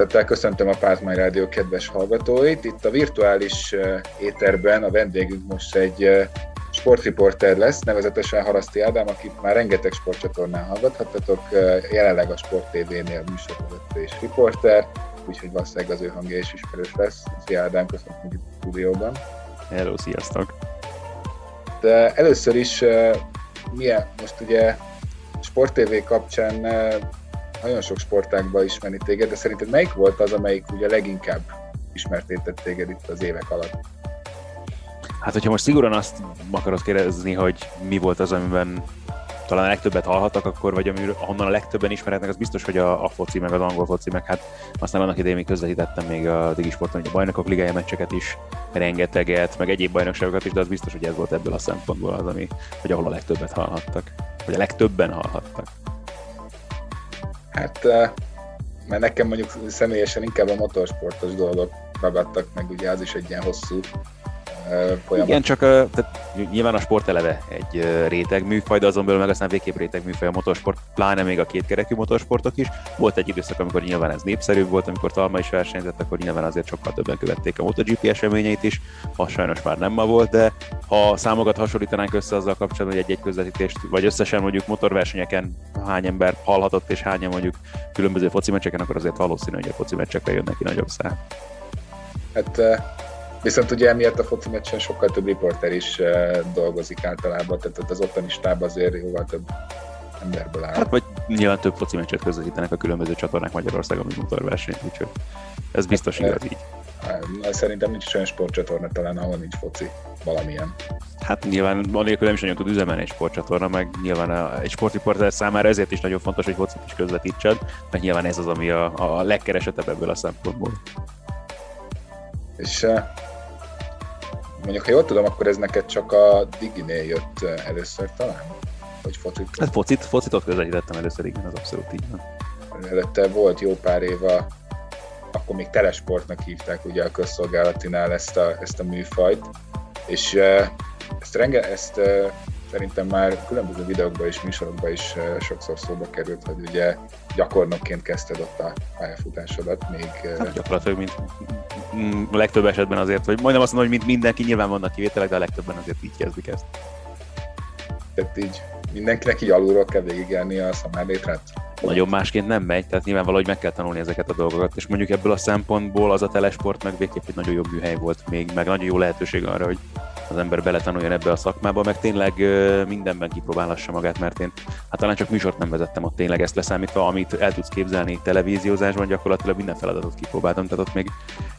Szeretettel köszöntöm a Pázmány Rádió kedves hallgatóit. Itt a virtuális éterben a vendégünk most egy sportriporter lesz, nevezetesen Haraszti Ádám, akit már rengeteg sportcsatornán hallgathattatok, jelenleg a Sport TV-nél műsorvezető és riporter, úgyhogy valószínűleg az ő hangja is ismerős lesz. Szia Ádám, köszönöm itt a stúdióban. Hello, sziasztok! De először is milyen, most ugye Sport TV kapcsán nagyon sok sportágban ismerni téged, de szerinted melyik volt az, amelyik ugye leginkább ismertétett téged itt az évek alatt? Hát, hogyha most szigorúan azt akarod kérdezni, hogy mi volt az, amiben talán a legtöbbet hallhattak akkor, vagy ami, ahonnan a legtöbben ismerhetnek, az biztos, hogy a, a foci, meg az angol foci, meg hát aztán annak idején még közvetítettem még a Digisporton, a bajnokok ligája meccseket is, rengeteget, meg egyéb bajnokságokat is, de az biztos, hogy ez volt ebből a szempontból az, ami, hogy ahol a legtöbbet hallhattak, vagy a legtöbben hallhattak. Hát, mert nekem mondjuk személyesen inkább a motorsportos dolgok ragadtak meg, ugye az is egy ilyen hosszú folyamat. Igen, csak tehát nyilván a sport eleve egy réteg műfaj, de azon belül meg aztán végképp réteg műfaj a motorsport, pláne még a kétkerekű motorsportok is. Volt egy időszak, amikor nyilván ez népszerűbb volt, amikor Talma is versenyzett, akkor nyilván azért sokkal többen követték a MotoGP eseményeit is, ma sajnos már nem ma volt, de ha számokat hasonlítanánk össze azzal kapcsolatban, hogy egy-egy közvetítést, vagy összesen mondjuk motorversenyeken hány ember hallhatott és hányan mondjuk különböző foci meccseken, akkor azért valószínű, hogy a foci meccsekre jön neki nagyobb szám. Hát Viszont ugye emiatt a foci meccsen sokkal több riporter is uh, dolgozik általában, tehát az ottani stáb azért jóval több emberből áll. Hát vagy nyilván több foci meccset közvetítenek a különböző csatornák Magyarországon, mint motorverseny, úgyhogy ez biztos hát, igaz így. Szerintem nincs olyan sportcsatorna talán, ahol nincs foci valamilyen. Hát nyilván anélkül nem is nagyon tud üzemelni egy sportcsatorna, meg nyilván a, egy sportriporter számára ezért is nagyon fontos, hogy focit is közvetítsed, mert nyilván ez az, ami a, a legkeresetebb ebből a szempontból. És mondjuk, ha jól tudom, akkor ez neked csak a Diginél jött először talán? Vagy focit? Hát focit, focitot közvetítettem először, igen, az abszolút így van. Előtte volt jó pár éve, akkor még telesportnak hívták ugye a közszolgálatinál ezt a, ezt a műfajt, és ezt, renge, ezt szerintem már különböző videókban és műsorokban is sokszor szóba került, hogy ugye gyakornokként kezdted ott a pályafutásodat még... Hát gyakorlatilag, mint a legtöbb esetben azért, vagy majdnem azt mondom, hogy mint mindenki, nyilván vannak kivételek, de a legtöbben azért így kezdik ezt. Tehát így mindenkinek így alulról kell végigjelni a szamárlétrát? Nagyon másként nem megy, tehát nyilván valahogy meg kell tanulni ezeket a dolgokat, és mondjuk ebből a szempontból az a telesport meg végképp egy nagyon jó műhely volt még, meg nagyon jó lehetőség arra, hogy az ember beletanuljon ebbe a szakmába, meg tényleg mindenben kipróbálhassa magát, mert én hát talán csak műsort nem vezettem ott tényleg ezt leszámítva, amit el tudsz képzelni televíziózásban, gyakorlatilag minden feladatot kipróbáltam, tehát ott még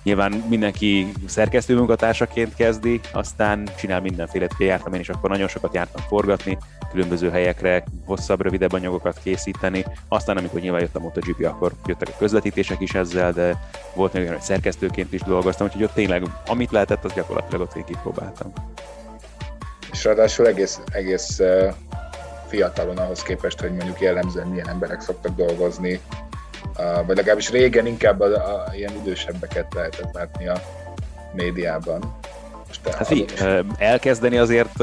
nyilván mindenki szerkesztő munkatársaként kezdi, aztán csinál mindenféle, jártam én is, akkor nagyon sokat jártam forgatni, különböző helyekre hosszabb, rövidebb anyagokat készíteni, aztán amikor nyilván jött a MotoGP, akkor jöttek a közvetítések is ezzel, de volt még olyan, hogy szerkesztőként is dolgoztam, úgyhogy ott tényleg amit lehetett, az gyakorlatilag ott én kipróbáltam. És ráadásul egész, egész fiatalon ahhoz képest, hogy mondjuk jellemzően milyen emberek szoktak dolgozni, vagy legalábbis régen inkább a, a, ilyen idősebbeket lehetett látni a médiában. Most hát így, elkezdeni azért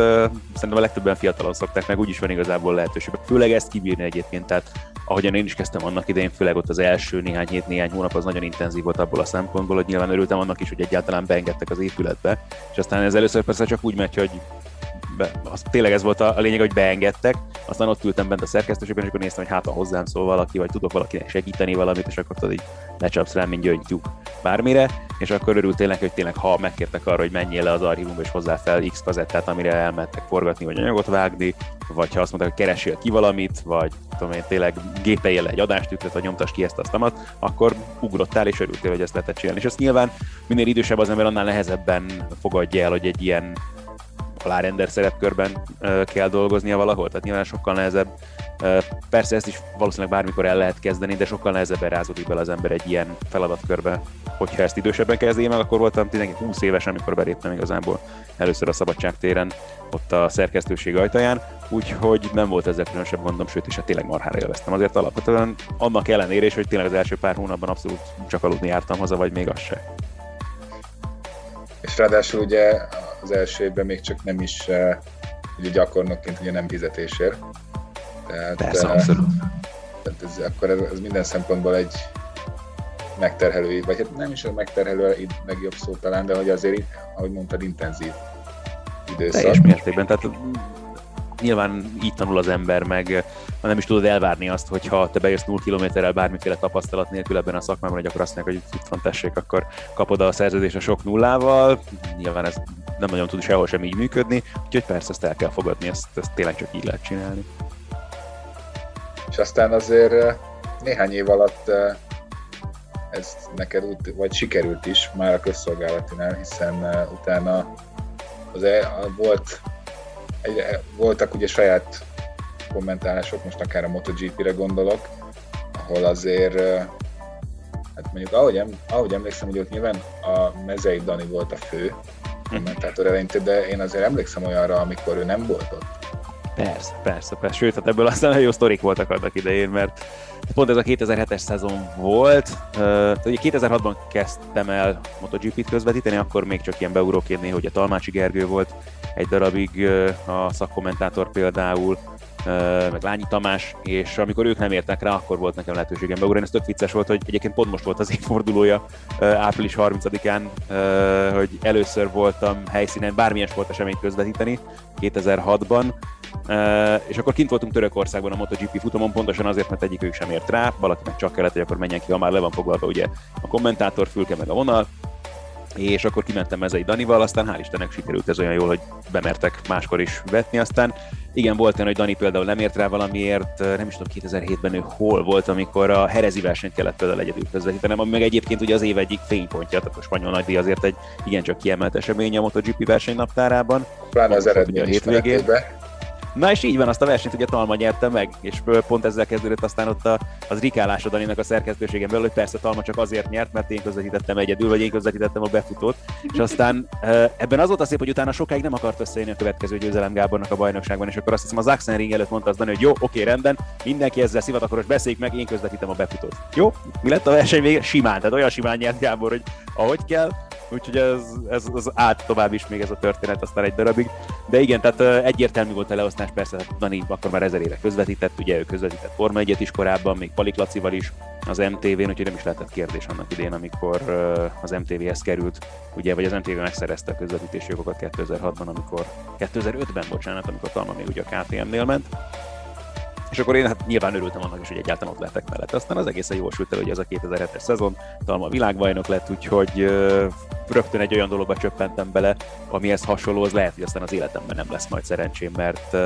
szerintem a legtöbben fiatalon szokták, meg úgyis van igazából lehetőség. Főleg ezt kibírni egyébként, tehát ahogyan én is kezdtem annak idején, főleg ott az első néhány hét, néhány hónap az nagyon intenzív volt abból a szempontból, hogy nyilván örültem annak is, hogy egyáltalán beengedtek az épületbe, és aztán ez először persze csak úgy megy, hogy be, az, tényleg ez volt a, a lényeg, hogy beengedtek, aztán ott ültem bent a szerkesztőségben, és akkor néztem, hogy hát ha hozzám szól valaki, vagy tudok valakinek segíteni valamit, és akkor tudod, így lecsapsz rám, mint gyöngytyúk bármire, és akkor örültél neki, hogy tényleg ha megkértek arra, hogy menjél le az archívumba, és hozzá fel X kazettát, amire elmentek forgatni, vagy anyagot vágni, vagy ha azt mondták, hogy keresél ki valamit, vagy tudom én, tényleg gépeljél le egy adástükröt, vagy nyomtas ki ezt azt amat, akkor ugrottál és örültél, hogy ezt lehetett csinálni. És azt nyilván minél idősebb az ember, annál nehezebben fogadja el, hogy egy ilyen alárender szerepkörben kell dolgoznia valahol, tehát nyilván sokkal nehezebb. Persze ezt is valószínűleg bármikor el lehet kezdeni, de sokkal nehezebben rázódik bele az ember egy ilyen feladatkörbe. Hogyha ezt idősebben kezdi meg, akkor voltam 20 éves, amikor beléptem igazából először a szabadságtéren, ott a szerkesztőség ajtaján, úgyhogy nem volt ezzel különösebb gondom, sőt, és hát tényleg marhára élveztem. Azért alapvetően annak ellenére is, hogy tényleg az első pár hónapban abszolút csak aludni jártam haza, vagy még az se. És ráadásul ugye az első évben még csak nem is ugye gyakornokként ugye nem fizetésért. Tehát, Persze, abszolút. Tehát ez, akkor ez, ez minden szempontból egy megterhelő, vagy hát nem is a megterhelő legjobb szó talán, de hogy azért, ahogy mondtad, intenzív időszak. Teljes mértékben, tehát nyilván így tanul az ember, meg nem is tudod elvárni azt, hogy ha te bejössz 0 kilométerrel bármiféle tapasztalat nélkül ebben a szakmában, hogy akkor azt mondják, hogy itt van tessék, akkor kapod a szerződést a sok nullával. Nyilván ez nem nagyon tud sehol sem így működni, úgyhogy persze ezt el kell fogadni, ezt, ezt tényleg csak így lehet csinálni. És aztán azért néhány év alatt ez neked úgy, vagy sikerült is már a közszolgálatinál, hiszen utána az e, volt, egy, voltak ugye saját kommentálások, most akár a MotoGP-re gondolok, ahol azért, hát mondjuk ahogy, ahogy emlékszem, hogy ott nyilván a Mezei Dani volt a fő kommentátor eleinte, de én azért emlékszem olyanra, amikor ő nem volt ott. Persze, persze, persze. Sőt, hát ebből aztán jó sztorik voltak annak idején, mert pont ez a 2007-es szezon volt. Uh, ugye 2006-ban kezdtem el MotoGP-t közvetíteni, akkor még csak ilyen beugróként néha, hogy a Talmácsi Gergő volt egy darabig uh, a szakkommentátor például, meg Lányi Tamás, és amikor ők nem értek rá, akkor volt nekem lehetőségem beugrani. Ez tök vicces volt, hogy egyébként pont most volt az évfordulója, április 30-án, hogy először voltam helyszínen bármilyen sporteseményt közvetíteni, 2006-ban, Uh, és akkor kint voltunk Törökországban a MotoGP futamon, pontosan azért, mert egyik ők sem ért rá, valakinek csak kellett, hogy akkor menjen ki, ha már le van foglalva ugye a kommentátor, fülke meg a vonal, és akkor kimentem ezei Danival, aztán hál' Istennek sikerült ez olyan jól, hogy bemertek máskor is vetni, aztán igen, volt olyan, hogy Dani például nem ért rá valamiért, nem is tudom 2007-ben ő hol volt, amikor a Herezi versenyt kellett például egyedül közvetítenem, ami meg egyébként ugye az év egyik fénypontja, tehát a spanyol nagydíj azért egy igencsak kiemelt esemény a MotoGP versenynaptárában. Pláne az eredmény a hétvégén. Na és így van, azt a versenyt ugye Talma nyerte meg, és pont ezzel kezdődött aztán ott a, az rikálás a Daninak a szerkesztőségen belül, hogy persze Talma csak azért nyert, mert én közvetítettem egyedül, vagy én közvetítettem a befutót, és aztán ebben az volt a szép, hogy utána sokáig nem akart összejönni a következő győzelem Gábornak a bajnokságban, és akkor azt hiszem az Axenring előtt mondta az hogy jó, oké, rendben, mindenki ezzel szivatakoros beszéljük meg, én közvetítem a befutót. Jó, mi lett a verseny vége? Simán, tehát olyan simán nyert Gábor, hogy ahogy kell, úgyhogy ez, ez az át tovább is még ez a történet aztán egy darabig. De igen, tehát egyértelmű volt a leosztás, persze hát Dani akkor már ezer éve közvetített, ugye ő közvetített Forma 1 is korábban, még Palik Lacival is az MTV-n, úgyhogy nem is lehetett kérdés annak idén, amikor az MTV-hez került, ugye, vagy az MTV megszerezte a közvetítési jogokat 2006-ban, amikor 2005-ben, bocsánat, amikor Talma még ugye a KTM-nél ment. És akkor én hát nyilván örültem annak is, hogy egyáltalán ott lettek mellett. Aztán az egészen jól sült el, hogy ez a 2007-es szezon, Talma világbajnok lett, úgyhogy rögtön egy olyan dologba csöppentem bele, amihez hasonló, az lehet, hogy aztán az életemben nem lesz majd szerencsém, mert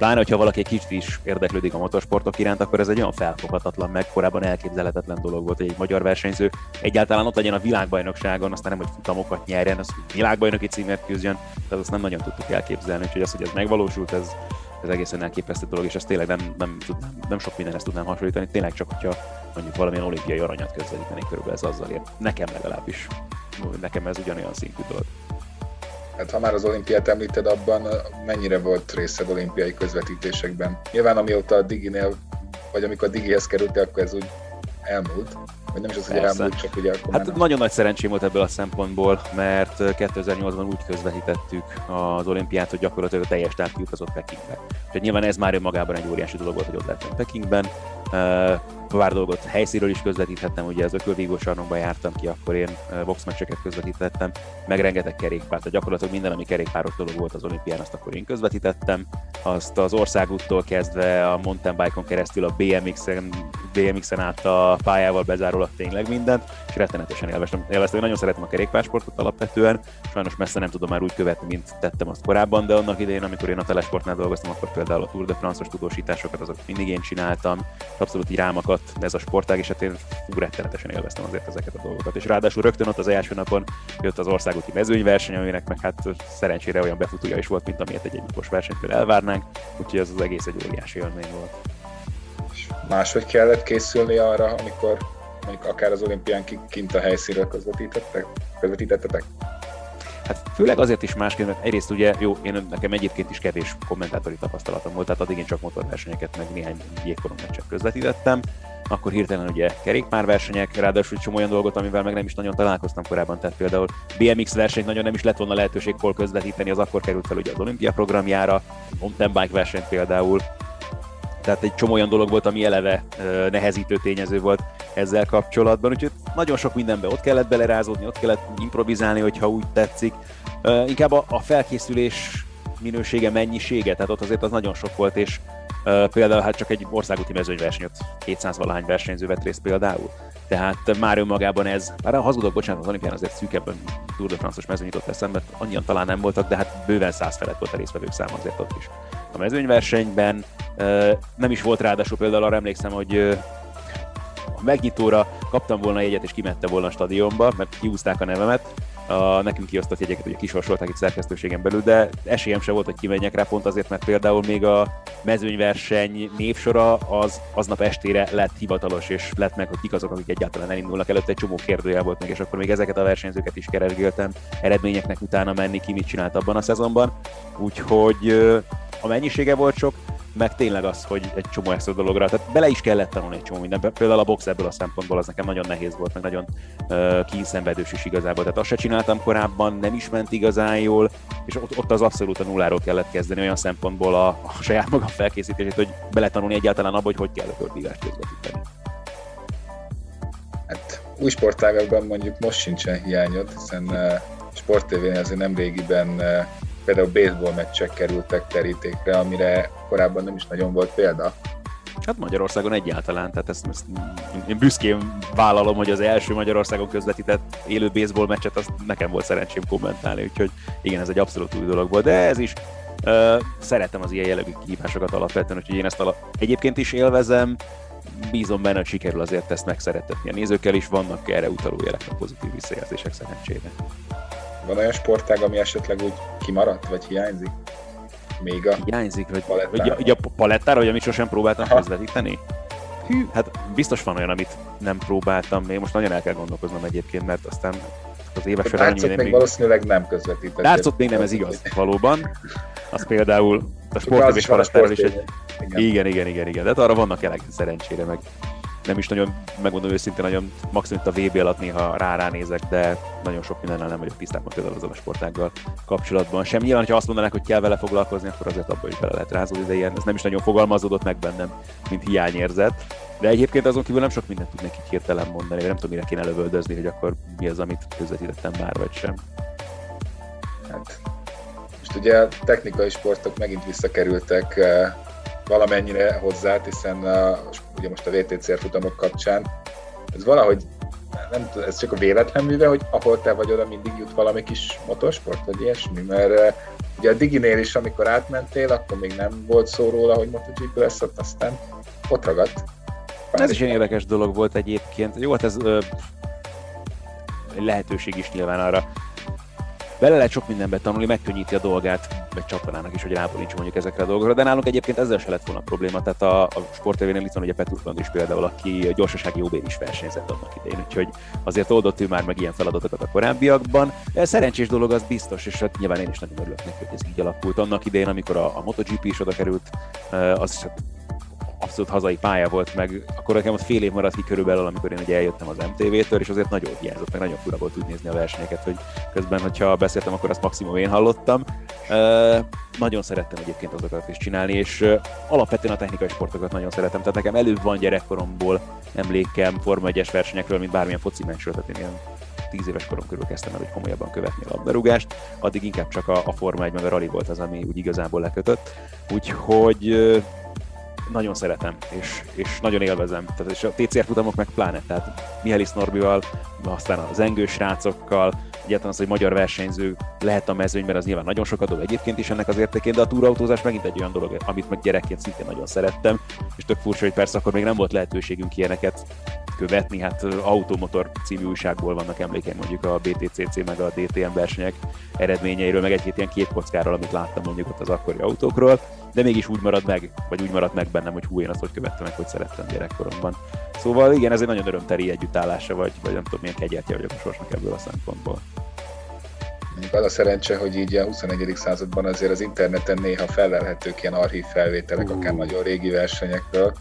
pláne, hogyha valaki egy kicsit is érdeklődik a motorsportok iránt, akkor ez egy olyan felfoghatatlan, meg korábban elképzelhetetlen dolog volt, hogy egy magyar versenyző egyáltalán ott legyen a világbajnokságon, aztán nem, hogy futamokat nyerjen, az világbajnoki címért küzdjön, tehát azt nem nagyon tudtuk elképzelni, úgyhogy az, hogy ez megvalósult, ez, ez egészen elképesztő dolog, és ezt tényleg nem, nem, tudnám, nem sok mindenhez tudnám hasonlítani, tényleg csak, hogyha mondjuk valamilyen olimpiai aranyat közvetítenék körülbelül ez azzal ér. Nekem legalábbis nekem ez ugyanolyan szintű dolog. Hát ha már az olimpiát említed, abban mennyire volt részed olimpiai közvetítésekben? Nyilván amióta a Diginél, vagy amikor a Digihez kerültél, akkor ez úgy elmúlt. Vagy nem is az, hogy elmúlt, csak ugye akkor Hát nagyon nagy szerencsém volt ebből a szempontból, mert 2008-ban úgy közvetítettük az olimpiát, hogy gyakorlatilag a teljes táv kiutazott Pekingbe. Úgyhogy nyilván ez már önmagában egy óriási dolog volt, hogy ott lettem Pekingben pár dolgot helyszínről is közvetíthettem, ugye az ökölvívó sarnokban jártam ki, akkor én box meccseket közvetítettem, meg rengeteg kerékpárt, tehát gyakorlatilag minden, ami kerékpáros dolog volt az olimpián, azt akkor én közvetítettem, azt az országúttól kezdve a mountain bike-on keresztül a BMX-en, BMX-en át a pályával bezárólag tényleg mindent, és rettenetesen élveztem. élveztem. Én nagyon szeretem a kerékpársportot alapvetően, sajnos messze nem tudom már úgy követni, mint tettem azt korábban, de annak idején, amikor én a telesportnál dolgoztam, akkor például a Tour de France-os tudósításokat azokat mindig én csináltam, abszolút így rám akadt ez a sportág, és hát én fú, rettenetesen élveztem azért ezeket a dolgokat. És ráadásul rögtön ott az első napon jött az országúti mezőnyverseny, aminek meg hát szerencsére olyan befutója is volt, mint amilyet egy egynapos versenytől elvárnánk, úgyhogy ez az egész egy óriási élmény volt. És máshogy kellett készülni arra, amikor mondjuk akár az olimpián kint a helyszínről közvetítettek, közvetítettetek? Hát főleg azért is másként, mert egyrészt ugye, jó, én nekem egyébként is kevés kommentátori tapasztalatom volt, tehát addig én csak motorversenyeket, meg néhány jégkoron meccset közvetítettem, akkor hirtelen ugye kerékpárversenyek, ráadásul csomó olyan dolgot, amivel meg nem is nagyon találkoztam korábban, tehát például BMX versenyt nagyon nem is lett volna lehetőség hol közvetíteni, az akkor került fel ugye az olimpia programjára, mountain bike versenyt például, tehát egy csomó olyan dolog volt, ami eleve nehezítő tényező volt, ezzel kapcsolatban, úgyhogy nagyon sok mindenbe ott kellett belerázódni, ott kellett improvizálni, hogyha úgy tetszik. Inkább a, felkészülés minősége, mennyisége, tehát ott azért az nagyon sok volt, és például hát csak egy országúti mezőnyverseny, ott 200 valahány versenyző vett részt például. Tehát már önmagában ez, már a hazudok, bocsánat, az olimpián azért szűkebben Tour de France-os mezőny jutott eszembe, annyian talán nem voltak, de hát bőven száz felett volt a résztvevők száma azért ott is. A mezőnyversenyben nem is volt ráadásul például arra emlékszem, hogy a megnyitóra kaptam volna jegyet és kimette volna a stadionba, mert kiúzták a nevemet, a nekünk kiosztott jegyeket ugye kisorsolták itt szerkesztőségen belül, de esélyem se volt, hogy kimenjek rá pont azért, mert például még a mezőnyverseny névsora az aznap estére lett hivatalos, és lett meg, hogy kik azok, akik egyáltalán elindulnak. Előtte egy csomó kérdőjel volt meg, és akkor még ezeket a versenyzőket is keresgéltem, eredményeknek utána menni, ki mit csinált abban a szezonban. Úgyhogy a mennyisége volt sok, meg tényleg az, hogy egy csomó extra dologra, tehát bele is kellett tanulni egy csomó minden. Például a box ebből a szempontból az nekem nagyon nehéz volt, meg nagyon uh, kínszenvedős is igazából. Tehát azt se csináltam korábban, nem is ment igazán jól, és ott, ott az abszolút a nulláról kellett kezdeni olyan szempontból a, a saját magam felkészítését, hogy beletanulni egyáltalán abba, hogy hogy kell körbívást közvetíteni. Hát új sportágakban mondjuk most sincsen hiányod, hiszen uh, Sport TV azért nem régiben uh, például baseball meccsek kerültek terítékre, amire korábban nem is nagyon volt példa. Hát Magyarországon egyáltalán, tehát ezt, ezt én büszkén vállalom, hogy az első Magyarországon közvetített élő baseball meccset, azt nekem volt szerencsém kommentálni, úgyhogy igen, ez egy abszolút új dolog volt, de ez is uh, szeretem az ilyen jellegű kihívásokat alapvetően, úgyhogy én ezt ala- egyébként is élvezem, bízom benne, hogy sikerül azért ezt megszeretetni a nézőkkel is, vannak erre utaló jelek a pozitív visszajelzések szerencsére. Van olyan sportág, ami esetleg úgy kimaradt, vagy hiányzik? Még a Hiányzik, vagy, vagy, vagy a palettára, vagy amit sosem próbáltam Aha. közvetíteni? Hű, hát biztos van olyan, amit nem próbáltam, még most nagyon el kell gondolkoznom egyébként, mert aztán az éves során még, még valószínűleg nem közvetített. Dárcot még nem, ez igaz, valóban. Az például a sportévés palettáról is egy... Igen. igen, igen, igen, igen, de hát arra vannak jelek szerencsére, meg nem is nagyon, megmondom őszintén, nagyon maximum a VB alatt néha rá nézek, de nagyon sok mindennel nem vagyok tisztában például azon a sportággal kapcsolatban. Sem nyilván, ha azt mondanák, hogy kell vele foglalkozni, akkor azért abban is bele lehet rázódni, de ilyen, ez nem is nagyon fogalmazódott meg bennem, mint hiányérzet. De egyébként azon kívül nem sok mindent tudnék így hirtelen mondani, nem tudom, mire kéne lövöldözni, hogy akkor mi az, amit közvetítettem már, vagy sem. Hát, most ugye technikai sportok megint visszakerültek eh, valamennyire hozzá, hiszen a, ugye most a VTCR futamok kapcsán ez valahogy nem tudom, ez csak a véletlen műve, hogy ahol te vagy, oda mindig jut valami kis motorsport, vagy ilyesmi, mert uh, ugye a Diginél is, amikor átmentél, akkor még nem volt szó róla, hogy MotoGP lesz ott, aztán ott ragadt. Ez is egy érdekes dolog volt egyébként. Jó, hát ez ö, lehetőség is nyilván arra, bele lehet sok mindenbe tanulni, megkönnyíti a dolgát, meg csatornának is, hogy ráborítsunk mondjuk ezekre a dolgokra, de nálunk egyébként ezzel se lett volna probléma. Tehát a, a sportévénél itt van ugye Petrus is például, aki gyorsasági OB is versenyzett annak idején, úgyhogy azért oldott ő már meg ilyen feladatokat a korábbiakban. Szerencsés dolog az biztos, és hát nyilván én is nagyon örülök neki, hogy ez így alakult. Annak idején, amikor a, a MotoGP is oda került, az hát abszolút hazai pálya volt, meg akkor nekem ott fél év maradt ki körülbelül, amikor én ugye eljöttem az MTV-től, és azért nagyon hiányzott, meg nagyon fura volt úgy nézni a versenyeket, hogy közben, hogyha beszéltem, akkor azt maximum én hallottam. Uh, nagyon szerettem egyébként azokat is csinálni, és uh, alapvetően a technikai sportokat nagyon szeretem, tehát nekem előbb van gyerekkoromból emlékem Forma 1-es versenyekről, mint bármilyen foci meccsről, tehát én ilyen 10 éves korom körül kezdtem el, hogy komolyabban követni a labdarúgást, addig inkább csak a, a Forma 1 meg a rally volt az, ami úgy igazából lekötött. Úgyhogy nagyon szeretem, és, és nagyon élvezem. Tehát, és a TCR futamok meg pláne, tehát Mihály Norbival, aztán az engős rácokkal, egyáltalán az, hogy magyar versenyző lehet a mezőnyben, az nyilván nagyon sokat dob egyébként is ennek az értékén, de a túrautózás megint egy olyan dolog, amit meg gyerekként szintén nagyon szerettem, és tök furcsa, hogy persze akkor még nem volt lehetőségünk ilyeneket követni, hát Automotor című újságból vannak emlékeim mondjuk a BTCC meg a DTM versenyek eredményeiről, meg egy-két ilyen kockáról, amit láttam mondjuk ott az akkori autókról, de mégis úgy marad meg, vagy úgy maradt meg bennem, hogy hú, én azt hogy követtem meg, hogy szerettem gyerekkoromban. Szóval igen, ez egy nagyon örömteli együttállása, vagy, vagy nem tudom, milyen kegyeltje vagyok a sorsnak ebből a szempontból. Az a szerencse, hogy így a 21. században azért az interneten néha felelhetők ilyen archív felvételek, uh. akár nagyon régi versenyekről,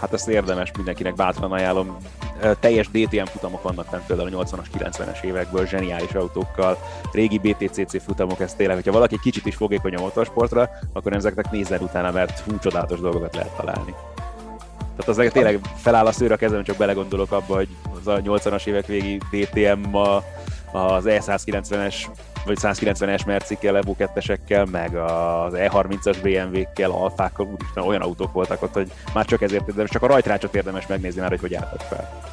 hát ezt érdemes mindenkinek bátran ajánlom. Teljes DTM futamok vannak fent például a 80-as, 90-es évekből, zseniális autókkal, régi BTCC futamok, ez tényleg, hogyha valaki kicsit is fogékony a motorsportra, akkor ezeknek nézzen utána, mert hú, csodálatos dolgokat lehet találni. Tehát az tényleg feláll a szőr a kezem, csak belegondolok abba, hogy az a 80-as évek végi DTM a, az E190-es vagy 190-es Mercikkel, Evo 2 meg az E30-as BMW-kkel, Alfákkal, úristen, olyan autók voltak ott, hogy már csak ezért érdemes, csak a rajtrácsot érdemes megnézni már, hogy hogy álltak fel.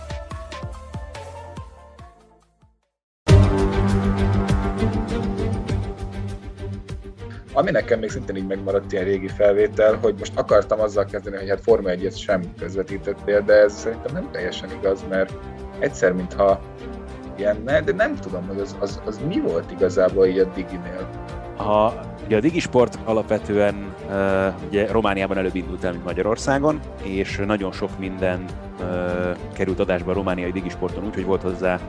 Ami nekem még szintén így megmaradt ilyen régi felvétel, hogy most akartam azzal kezdeni, hogy hát Forma 1 sem közvetítettél, de ez szerintem nem teljesen igaz, mert egyszer, mintha ilyen, de nem tudom, hogy az, az, az mi volt igazából így a Diginél. A, ugye a Digisport alapvetően ugye Romániában előbb indult el, mint Magyarországon, és nagyon sok minden került adásba a romániai digisporton, úgyhogy volt hozzá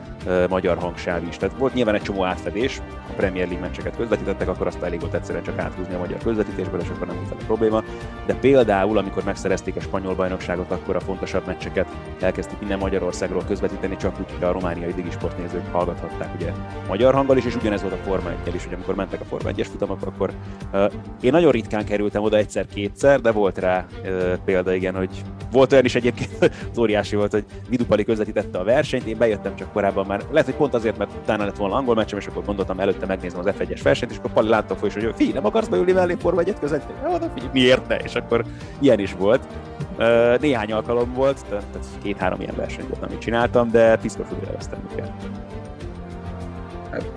magyar hangsáv is. Tehát volt nyilván egy csomó átfedés, a Premier League meccseket közvetítettek, akkor azt elég volt egyszerűen csak áthúzni a magyar közvetítésből, és akkor nem volt a probléma. De például, amikor megszerezték a spanyol bajnokságot, akkor a fontosabb meccseket elkezdték minden Magyarországról közvetíteni, csak úgy, hogy a romániai digisport nézők hallgathatták ugye magyar hanggal is, és ugyanez volt a Forma 1 is, hogy amikor mentek a Forma 1-es futamok, akkor én nagyon ritkán kerültem oda egyszer-kétszer, de volt rá uh, példa, igen, hogy volt olyan is egyébként, óriási volt, hogy Vidupali közvetítette a versenyt, én bejöttem csak korábban már, lehet, hogy pont azért, mert utána lett volna angol meccsem, és akkor gondoltam előtte megnézem az F1-es versenyt, és akkor Pali láttam hogy, hogy fi, nem akarsz beülni mellé Forma egyet közvetíteni? Ja, de figyelj, miért ne? És akkor ilyen is volt. Néhány alkalom volt, tehát két-három ilyen versenyt volt, amit csináltam, de piszkos élveztem őket. Hát,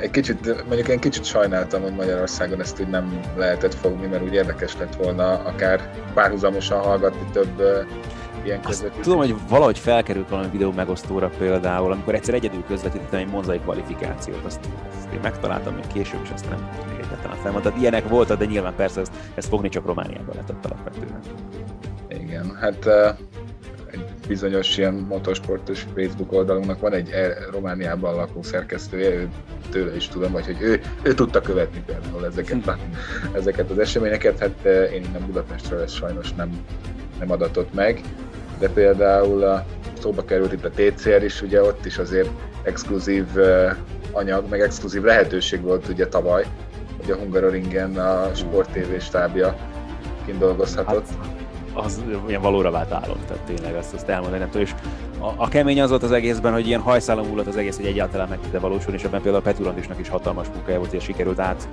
egy kicsit, mondjuk én kicsit sajnáltam, hogy Magyarországon ezt így nem lehetett fogni, mert úgy érdekes lett volna akár párhuzamosan hallgatni több ilyen közvetítést. Tudom, hogy valahogy felkerült valami videó megosztóra például, amikor egyszer egyedül közvetítettem egy monzai kvalifikációt, azt, azt én megtaláltam még később, és azt nem egyáltalán felmond. Tehát ilyenek voltak, de nyilván persze ezt, ezt fogni csak Romániában lehetett alapvetően. Igen, hát egy bizonyos ilyen motorsportos Facebook oldalunknak van egy e, Romániában lakó szerkesztője, ő, tőle is tudom, vagy hogy ő, ő tudta követni például ezeket, a, ezeket az eseményeket, hát én nem Budapestről ezt sajnos nem, nem adatott meg, de például a, szóba került itt a TCR is, ugye ott is azért exkluzív anyag, meg exkluzív lehetőség volt ugye tavaly, hogy a Hungaroringen a Sport TV stábja kint dolgozhatott. Hát, az ilyen valóra vált álom, tehát tényleg azt, azt elmondani nem tudom. És a, a, kemény az volt az egészben, hogy ilyen hajszálom múlott az egész, hogy egyáltalán meg tud valósulni, és ebben például a Peturandisnak is hatalmas munkája volt, hogy sikerült át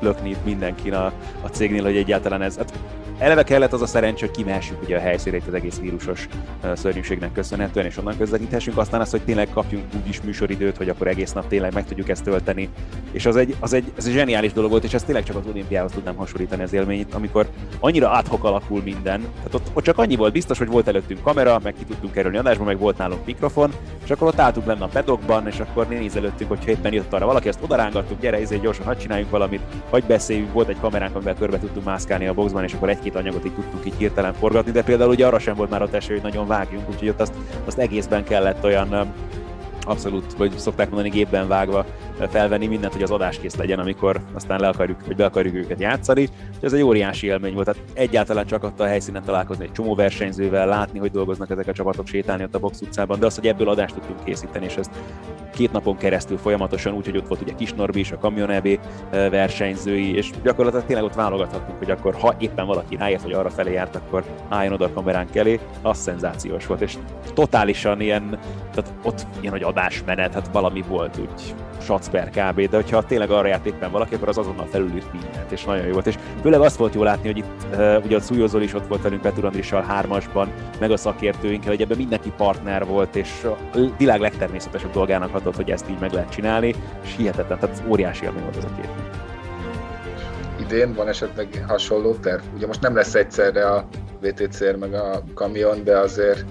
lökni mindenkin a, a cégnél, hogy egyáltalán ez, hát Eleve kellett az a szerencsé, hogy kimehessünk ugye a helyszínét az egész vírusos szörnyűségnek köszönhetően, és onnan közvetíthessünk. Aztán az, hogy tényleg kapjunk úgyis műsoridőt, hogy akkor egész nap tényleg meg tudjuk ezt tölteni. És az egy, az egy, ez egy zseniális dolog volt, és ez tényleg csak az olimpiához tudnám hasonlítani az élményt, amikor annyira adhok alakul minden. Tehát ott, ott, csak annyi volt biztos, hogy volt előttünk kamera, meg ki tudtunk kerülni adásba, meg volt nálunk mikrofon, és akkor ott álltunk lenne a pedokban, és akkor nézelőttünk, hogy éppen jött arra valaki, ezt odarángattuk, gyere, ezért gyorsan hadd csináljunk valamit, hogy beszéljünk, volt egy kameránk, amivel körbe tudtunk mászkálni a boxban, és akkor egy egy-két anyagot így tudtuk így hirtelen forgatni, de például ugye arra sem volt már a teső, hogy nagyon vágjunk, úgyhogy ott azt, azt egészben kellett olyan abszolút, vagy szokták mondani gépben vágva felvenni mindent, hogy az adás kész legyen, amikor aztán le akarjuk, vagy be akarjuk őket játszani. Ez egy óriási élmény volt. Tehát egyáltalán csak ott a helyszínen találkozni egy csomó versenyzővel, látni, hogy dolgoznak ezek a csapatok, sétálni ott a box utcában, de az, hogy ebből adást tudtunk készíteni, és ezt két napon keresztül folyamatosan, úgyhogy ott volt ugye Kis Norbi is, a Kamion EB versenyzői, és gyakorlatilag tényleg ott válogathattunk, hogy akkor ha éppen valaki ráért, hogy arra felé járt, akkor álljon oda a kameránk elé, az szenzációs volt, és totálisan ilyen, tehát ott ilyen, hogy adásmenet, hát valami volt úgy sac per kb, de hogyha tényleg arra járt éppen valaki, akkor az azonnal felülírt mindent, és nagyon jó volt. És főleg azt volt jó látni, hogy itt ugye a Szújózol is ott volt velünk Petur Andrissal hármasban, meg a szakértőinkkel, hogy ebben mindenki partner volt, és a világ legtermészetesebb dolgának hatott, hogy ezt így meg lehet csinálni, és hihetetlen, tehát óriási élmény volt ez a két. Idén van esetleg hasonló terv? Ugye most nem lesz egyszerre a VTCR meg a kamion, de azért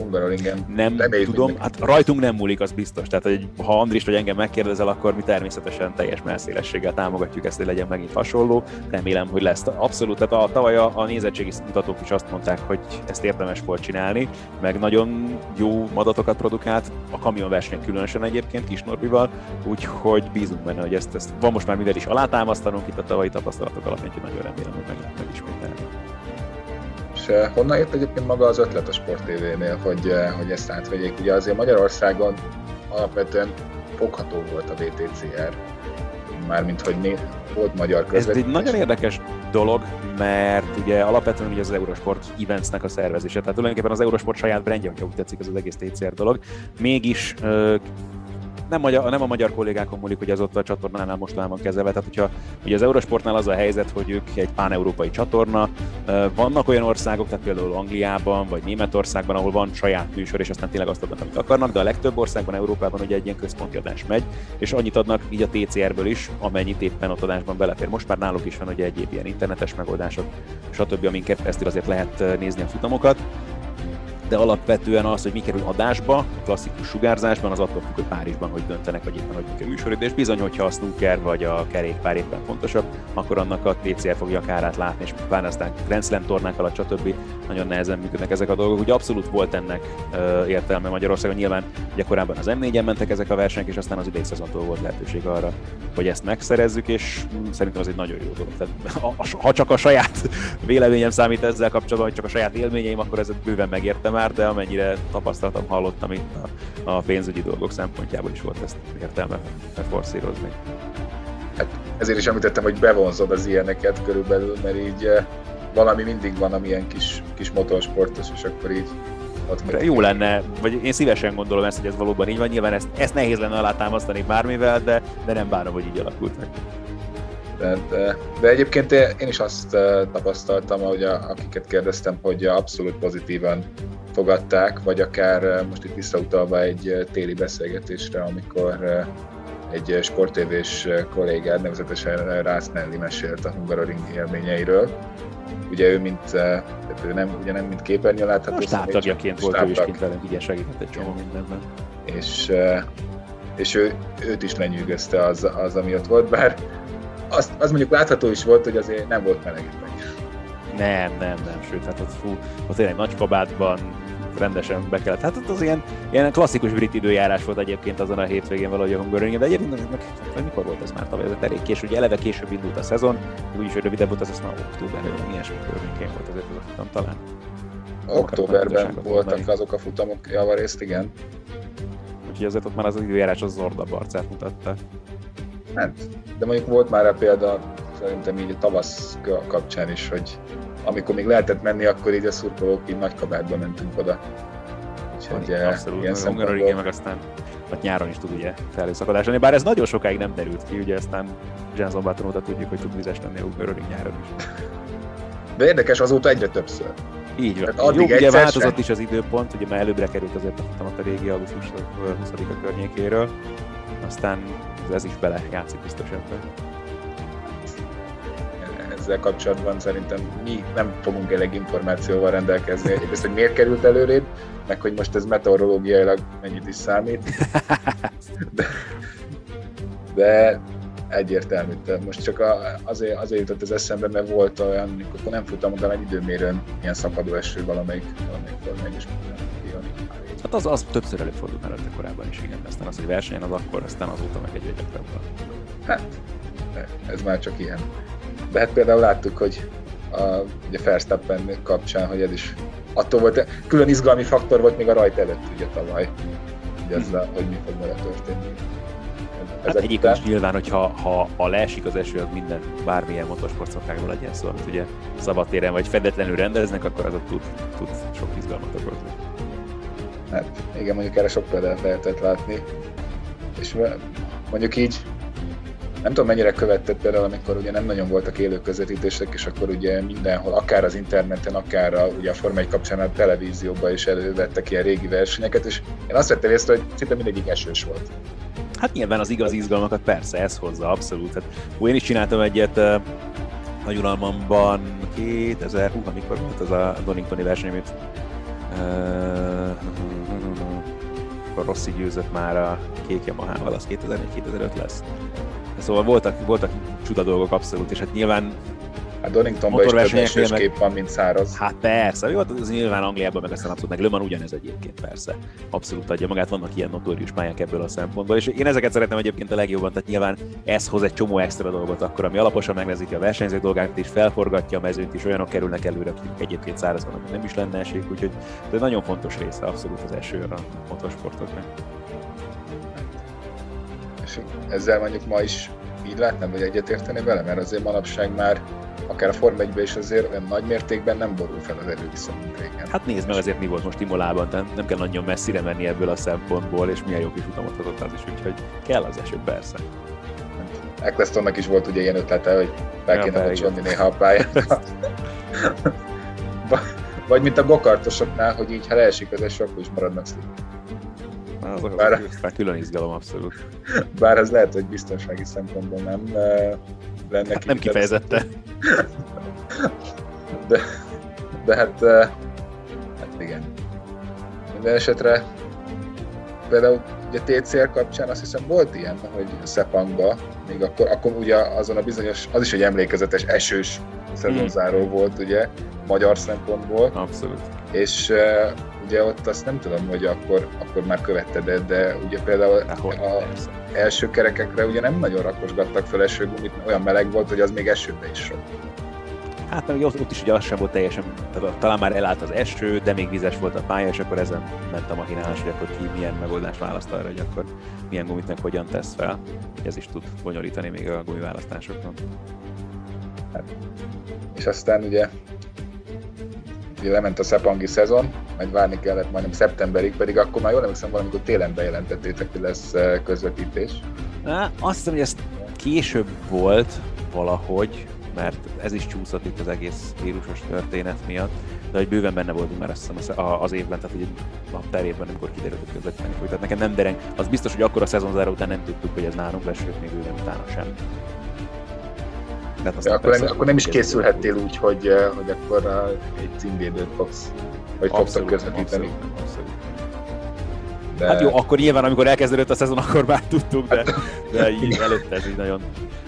Hungaroringen. Nem tudom, hát rajtunk nem múlik, az biztos. Tehát, hogy ha Andris vagy engem megkérdezel, akkor mi természetesen teljes melszélességgel támogatjuk ezt, hogy legyen megint hasonló. Remélem, hogy lesz. Abszolút, tehát a, tavaly a, a nézettségi mutatók is azt mondták, hogy ezt érdemes volt csinálni, meg nagyon jó adatokat produkált, a kamionversenyek különösen egyébként Kis Norbival, úgyhogy bízunk benne, hogy ezt, ezt van most már mivel is alátámasztanunk itt a tavalyi tapasztalatok alapján, hogy nagyon remélem, hogy meg lehet megismételni. Honnan jött egyébként maga az ötlet a Sport TV-nél, hogy, hogy ezt átvegyék? Ugye azért Magyarországon alapvetően fogható volt a VTCR, mármint hogy né, volt magyar közvetítés. Ez egy nagyon érdekes dolog, mert ugye alapvetően ugye az Eurosport Eventsnek a szervezése, tehát tulajdonképpen az Eurosport saját brandje, hogyha úgy tetszik ez az egész TCR dolog. Mégis nem, magyar, nem a magyar kollégákon múlik, hogy az ott a csatornánál mostanában kezelve. Tehát, hogyha ugye az Eurosportnál az a helyzet, hogy ők egy pán-európai csatorna, vannak olyan országok, tehát például Angliában vagy Németországban, ahol van saját műsor, és aztán tényleg azt adnak, amit akarnak, de a legtöbb országban, Európában ugye egy ilyen központi adás megy, és annyit adnak így a TCR-ből is, amennyit éppen ott adásban belefér. Most már náluk is van ugye egyéb ilyen internetes megoldások, stb., amin keresztül azért lehet nézni a futamokat de alapvetően az, hogy mi kerül adásba, klasszikus sugárzásban, az attól függ, hogy Párizsban hogy döntenek, vagy éppen hogy mik a műsorid, és bizony, hogyha a snooker vagy a kerékpár éppen fontosabb, akkor annak a TCR fogja kárát látni, és pár aztán Grand Slam tornák alatt, stb. nagyon nehezen működnek ezek a dolgok. Ugye abszolút volt ennek uh, értelme Magyarországon, nyilván ugye korábban az M4-en mentek ezek a versenyek, és aztán az idei szezontól volt lehetőség arra, hogy ezt megszerezzük, és szerintem az egy nagyon jó dolog. Tehát, ha csak a saját véleményem számít ezzel kapcsolatban, vagy csak a saját élményeim, akkor ez bőven megértem már, de amennyire tapasztaltam, hallottam itt a, a pénzügyi dolgok szempontjából is volt ezt értelme forszírozni. Hát ezért is említettem, hogy bevonzod az ilyeneket körülbelül, mert így eh, valami mindig van, amilyen kis, kis motorsportos, és akkor így de jó lenne, vagy én szívesen gondolom ezt, hogy ez valóban így van. Nyilván ezt, ezt nehéz lenne alátámasztani bármivel, de, de nem bánom, hogy így alakult meg. De, de, de egyébként én is azt eh, tapasztaltam, hogy a, akiket kérdeztem, hogy abszolút pozitívan fogadták, vagy akár eh, most itt visszautalva egy eh, téli beszélgetésre, amikor eh, egy sportévés kollégád, nevezetesen Rász Nelly mesélt a Hungaroring élményeiről. Ugye ő mint, ő nem, ugye nem mint képernyő látható. Most táptagjaként volt ő is kint velünk, ugye segített egy csomó mindenben. És, és ő, őt is lenyűgözte az, az, ami ott volt, bár az, az mondjuk látható is volt, hogy azért nem volt meleg nem, nem, nem, sőt, hát ott, fú, ott tényleg nagy kabátban rendesen be kellett. Hát ott az ilyen, ilyen klasszikus brit időjárás volt egyébként azon a hétvégén valahogy a Hungaroring, de egyébként meg, meg, mikor volt ez már tavaly, ez elég késő, ugye eleve később indult a szezon, úgyis hogy rövidebb volt, az azt már októberben, vagy ilyesmi környékén volt azért az a futam talán. Októberben voltak azok a futamok javarészt, igen. Úgyhogy azért ott már az időjárás az zordabb arcát mutatta. Hát, de mondjuk volt már a példa szerintem így a tavasz kapcsán is, hogy amikor még lehetett menni, akkor így a szurkolók így nagy kabátban mentünk oda. Úgyhogy eh, Abszolút, ilyen szempontból... meg aztán hát nyáron is tud ugye felhőszakadás lenni, bár ez nagyon sokáig nem derült ki, ugye aztán Jenson Button óta tudjuk, hogy tud vizes lenni a Hungaroring nyáron is. De érdekes, azóta egyre többször. Így van. Addig Jó, ugye változott is az időpont, ugye már előbbre került azért a, a régi augusztus 20-a környékéről, aztán ez is bele játszik biztos ebben ezzel kapcsolatban szerintem mi nem fogunk elég információval rendelkezni. Egyrészt, hogy miért került előrébb, meg hogy most ez meteorológiailag mennyit is számít. De, de egyértelmű. De most csak azért, azért jutott az eszembe, mert volt olyan, amikor nem futam, de egy időmérőn ilyen szakadó eső valamelyik, valamelyik formány is. Hát az, az többször előfordult már korábban is, igen. Aztán az, hogy versenyen, az akkor, aztán azóta meg egy gyakrabban. Hát, ez már csak ilyen. De hát például láttuk, hogy a, ugye Verstappen kapcsán, hogy ez is attól volt, külön izgalmi faktor volt még a rajt előtt ugye tavaly, hogy, ezzel, hogy mi fog vele történni. Hát egyébként is nyilván, hogyha ha, ha leesik az eső, az minden bármilyen motorsportszakmágban legyen szó, amit ugye szabadtéren vagy fedetlenül rendeznek, akkor az tud, tud sok izgalmat okozni. Hát igen, mondjuk erre sok példát lehetett látni. És mondjuk így nem tudom mennyire követted például, amikor ugye nem nagyon voltak élő közvetítések, és akkor ugye mindenhol, akár az interneten, akár a, ugye a Forma 1 kapcsán a televízióban is elővettek ilyen régi versenyeket, és én azt vettem észre, hogy szinte mindegyik esős volt. Hát nyilván az igaz izgalmakat persze ez hozza, abszolút. Hát, én is csináltam egyet uh, nagy uralmamban 2000, hú, amikor volt az a Doningtoni verseny, amit uh, akkor Rossi győzött már a kék Yamaha-val, az 2004-2005 lesz. Szóval voltak, voltak csuda dolgok abszolút, és hát nyilván Hát Doningtonban is több esős kép van, mint száraz. Hát persze, jó, hát az nyilván Angliában meg aztán abszolút, meg Le Mans ugyanez egyébként persze. Abszolút adja magát, vannak ilyen notórius pályák ebből a szempontból, és én ezeket szeretem egyébként a legjobban, tehát nyilván ez hoz egy csomó extra dolgot akkor, ami alaposan megnehezíti a versenyzők dolgát és felforgatja a mezőnyt, és olyanok kerülnek előre, akik egyébként száraz van, nem is lenne esély, úgyhogy ez nagyon fontos része abszolút az eső a motorsportoknak ezzel mondjuk ma is így látnám, hogy egyetérteni vele, mert azért manapság már akár a Form 1 is azért olyan nagy mértékben nem borul fel az erő mint régen. Hát nézd meg azért mi volt most Imolában, tehát nem kell nagyon messzire menni ebből a szempontból, és milyen jó kis utamot hozott az is, úgyhogy kell az eső, persze. Ecclestonnak is volt ugye ilyen ötlete, hogy fel ja, kéne mocsonni néha a pályát. Vagy mint a gokartosoknál, hogy így ha leesik az eső, akkor is maradnak szép. Az, bár, az külön izgalom abszolút. Bár ez lehet, hogy biztonsági szempontból nem lenne hát nem kifejezette. De, de hát, hát igen. Minden esetre például ugye TCR kapcsán azt hiszem volt ilyen, hogy Szepangba, még akkor, akkor ugye azon a bizonyos, az is egy emlékezetes esős szezonzáró hmm. volt ugye, magyar szempontból. Abszolút. És uh, ugye ott azt nem tudom, hogy akkor, akkor már követted de, de ugye például az első kerekekre ugye nem nagyon rakosgattak fel esőgumit, olyan meleg volt, hogy az még esőbe is sok. Hát meg ott, is ugye az sem volt teljesen, talán már elállt az eső, de még vizes volt a pálya, és akkor ezen ment a machinálás, hogy akkor ki milyen megoldást választ arra, hogy akkor milyen gumit meg hogyan tesz fel. Ez is tud bonyolítani még a gumiválasztásokon. Hát, és aztán ugye ugye lement a szepangi szezon, majd várni kellett majdnem szeptemberig, pedig akkor már jól emlékszem, valamikor télen bejelentettétek, hogy lesz eh, közvetítés. Á, azt hiszem, hogy ez később volt valahogy, mert ez is csúszott itt az egész vírusos történet miatt, de hogy bőven benne voltunk már azt hiszem az évben, tehát hogy a per évben, amikor kiderült, hogy közvetíteni fog. Tehát nekem nem dereng, az biztos, hogy akkor a szezonzáró után nem tudtuk, hogy ez nálunk lesz, sőt még bőven utána sem. De ja, akkor, nem, akkor nem is készülhettél úgy, hogy, eh, hogy akkor eh, egy címvédőt fogsz, vagy fogsz közvetíteni. Abszolút, abszolút. De... Hát jó, akkor nyilván, amikor elkezdődött a szezon, akkor már tudtuk, de, de így előtte ez így nagyon...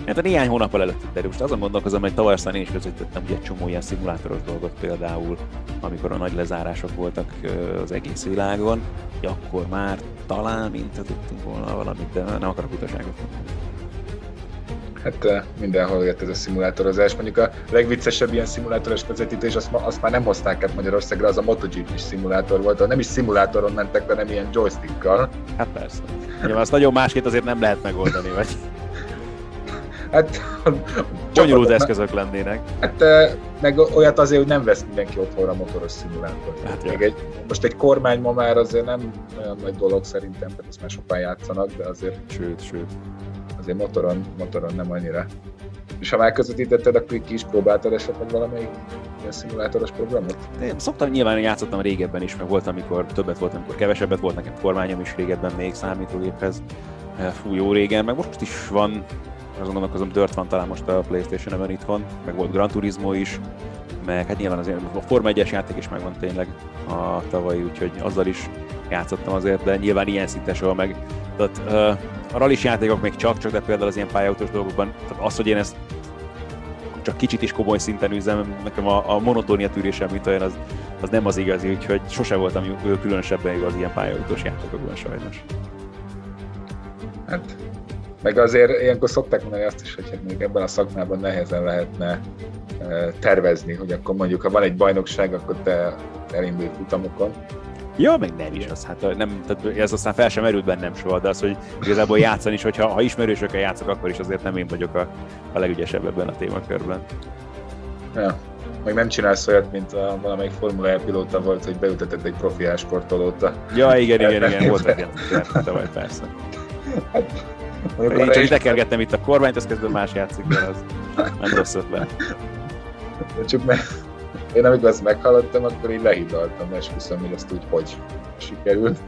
Hát a néhány hónap előtt derül. Most azon gondolkozom, hogy tavaly aztán én is közvetítettem egy csomó ilyen szimulátoros dolgot például, amikor a nagy lezárások voltak az egész világon, akkor már talán mint tudtunk volna valamit, de nem akarok utaságot mondani hát mindenhol jött ez a szimulátorozás. Mondjuk a legviccesebb ilyen szimulátoros közvetítés, azt, azt már nem hozták át Magyarországra, az a MotoGP is szimulátor volt, nem is szimulátoron mentek, hanem ilyen joystickkal. Hát persze. Ugye azt nagyon másként azért nem lehet megoldani, vagy? Hát, Bonyolult eszközök lennének. Hát meg olyat azért, hogy nem vesz mindenki otthonra motoros szimulátort. Hát Még egy, most egy kormány ma már azért nem olyan nagy dolog szerintem, tehát ezt már sokan játszanak, de azért... Sőt, sőt azért motoron, motoron nem annyira. És ha már közvetítetted, akkor ki is próbáltad esetleg valamelyik ilyen szimulátoros programot? Én szoktam, nyilván játszottam régebben is, meg volt, amikor többet volt, amikor kevesebbet volt, nekem kormányom is régebben még számítógéphez. Eh, fú, jó régen, meg most is van, azon gondolkozom, Dirt van talán most a Playstation-en itthon, meg volt Gran Turismo is, meg hát nyilván azért a Forma 1-es játék is megvan tényleg a tavalyi, úgyhogy azzal is játszottam azért, de nyilván ilyen szinten soha meg. Tehát, a rallis játékok még csak-csak, de például az ilyen pályautós dolgokban, tehát az, hogy én ezt csak kicsit is komoly szinten üzem, nekem a, a monotónia tűrésem, mint olyan, az, az nem az igazi, úgyhogy sose voltam különösebben jó az ilyen pályautós játékokban sajnos. Hát, meg azért ilyenkor szokták mondani azt is, hogy még ebben a szakmában nehezen lehetne tervezni, hogy akkor mondjuk, ha van egy bajnokság, akkor te elindulj futamokon, Ja, meg nem is az, hát nem, tehát ez aztán fel sem merült bennem soha, de az, hogy igazából játszani is, hogyha ha ismerősökkel játszok, akkor is azért nem én vagyok a, a legügyesebb ebben a témakörben. Ja, meg nem csinálsz olyat, mint a, valamelyik Formula E pilóta volt, hogy beütetett egy profi sportolót. Ja, igen, igen, igen, volt egy vagy persze. Hát, én csak tekergettem itt a kormányt, az közben más játszik, de az nem rossz ötlet. Csak meg én amikor ezt meghallottam, akkor így lehidaltam, és köszönöm, hogy ezt úgy hogy sikerült.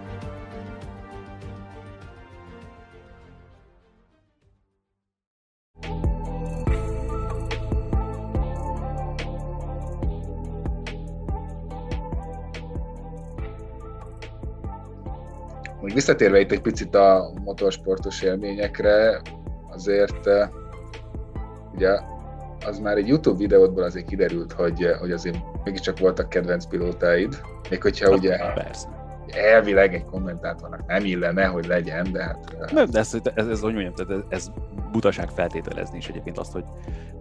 Még visszatérve itt egy picit a motorsportos élményekre, azért eh, ugye az már egy YouTube videódból azért kiderült, hogy, hogy azért mégiscsak voltak kedvenc pilótáid, még hogyha hát, ugye persze. elvileg egy kommentátornak nem illene, hogy legyen, de hát... Nem, de ez, ez, ez, hogy mondjam, tehát ez, ez butaság feltételezni is egyébként azt, hogy,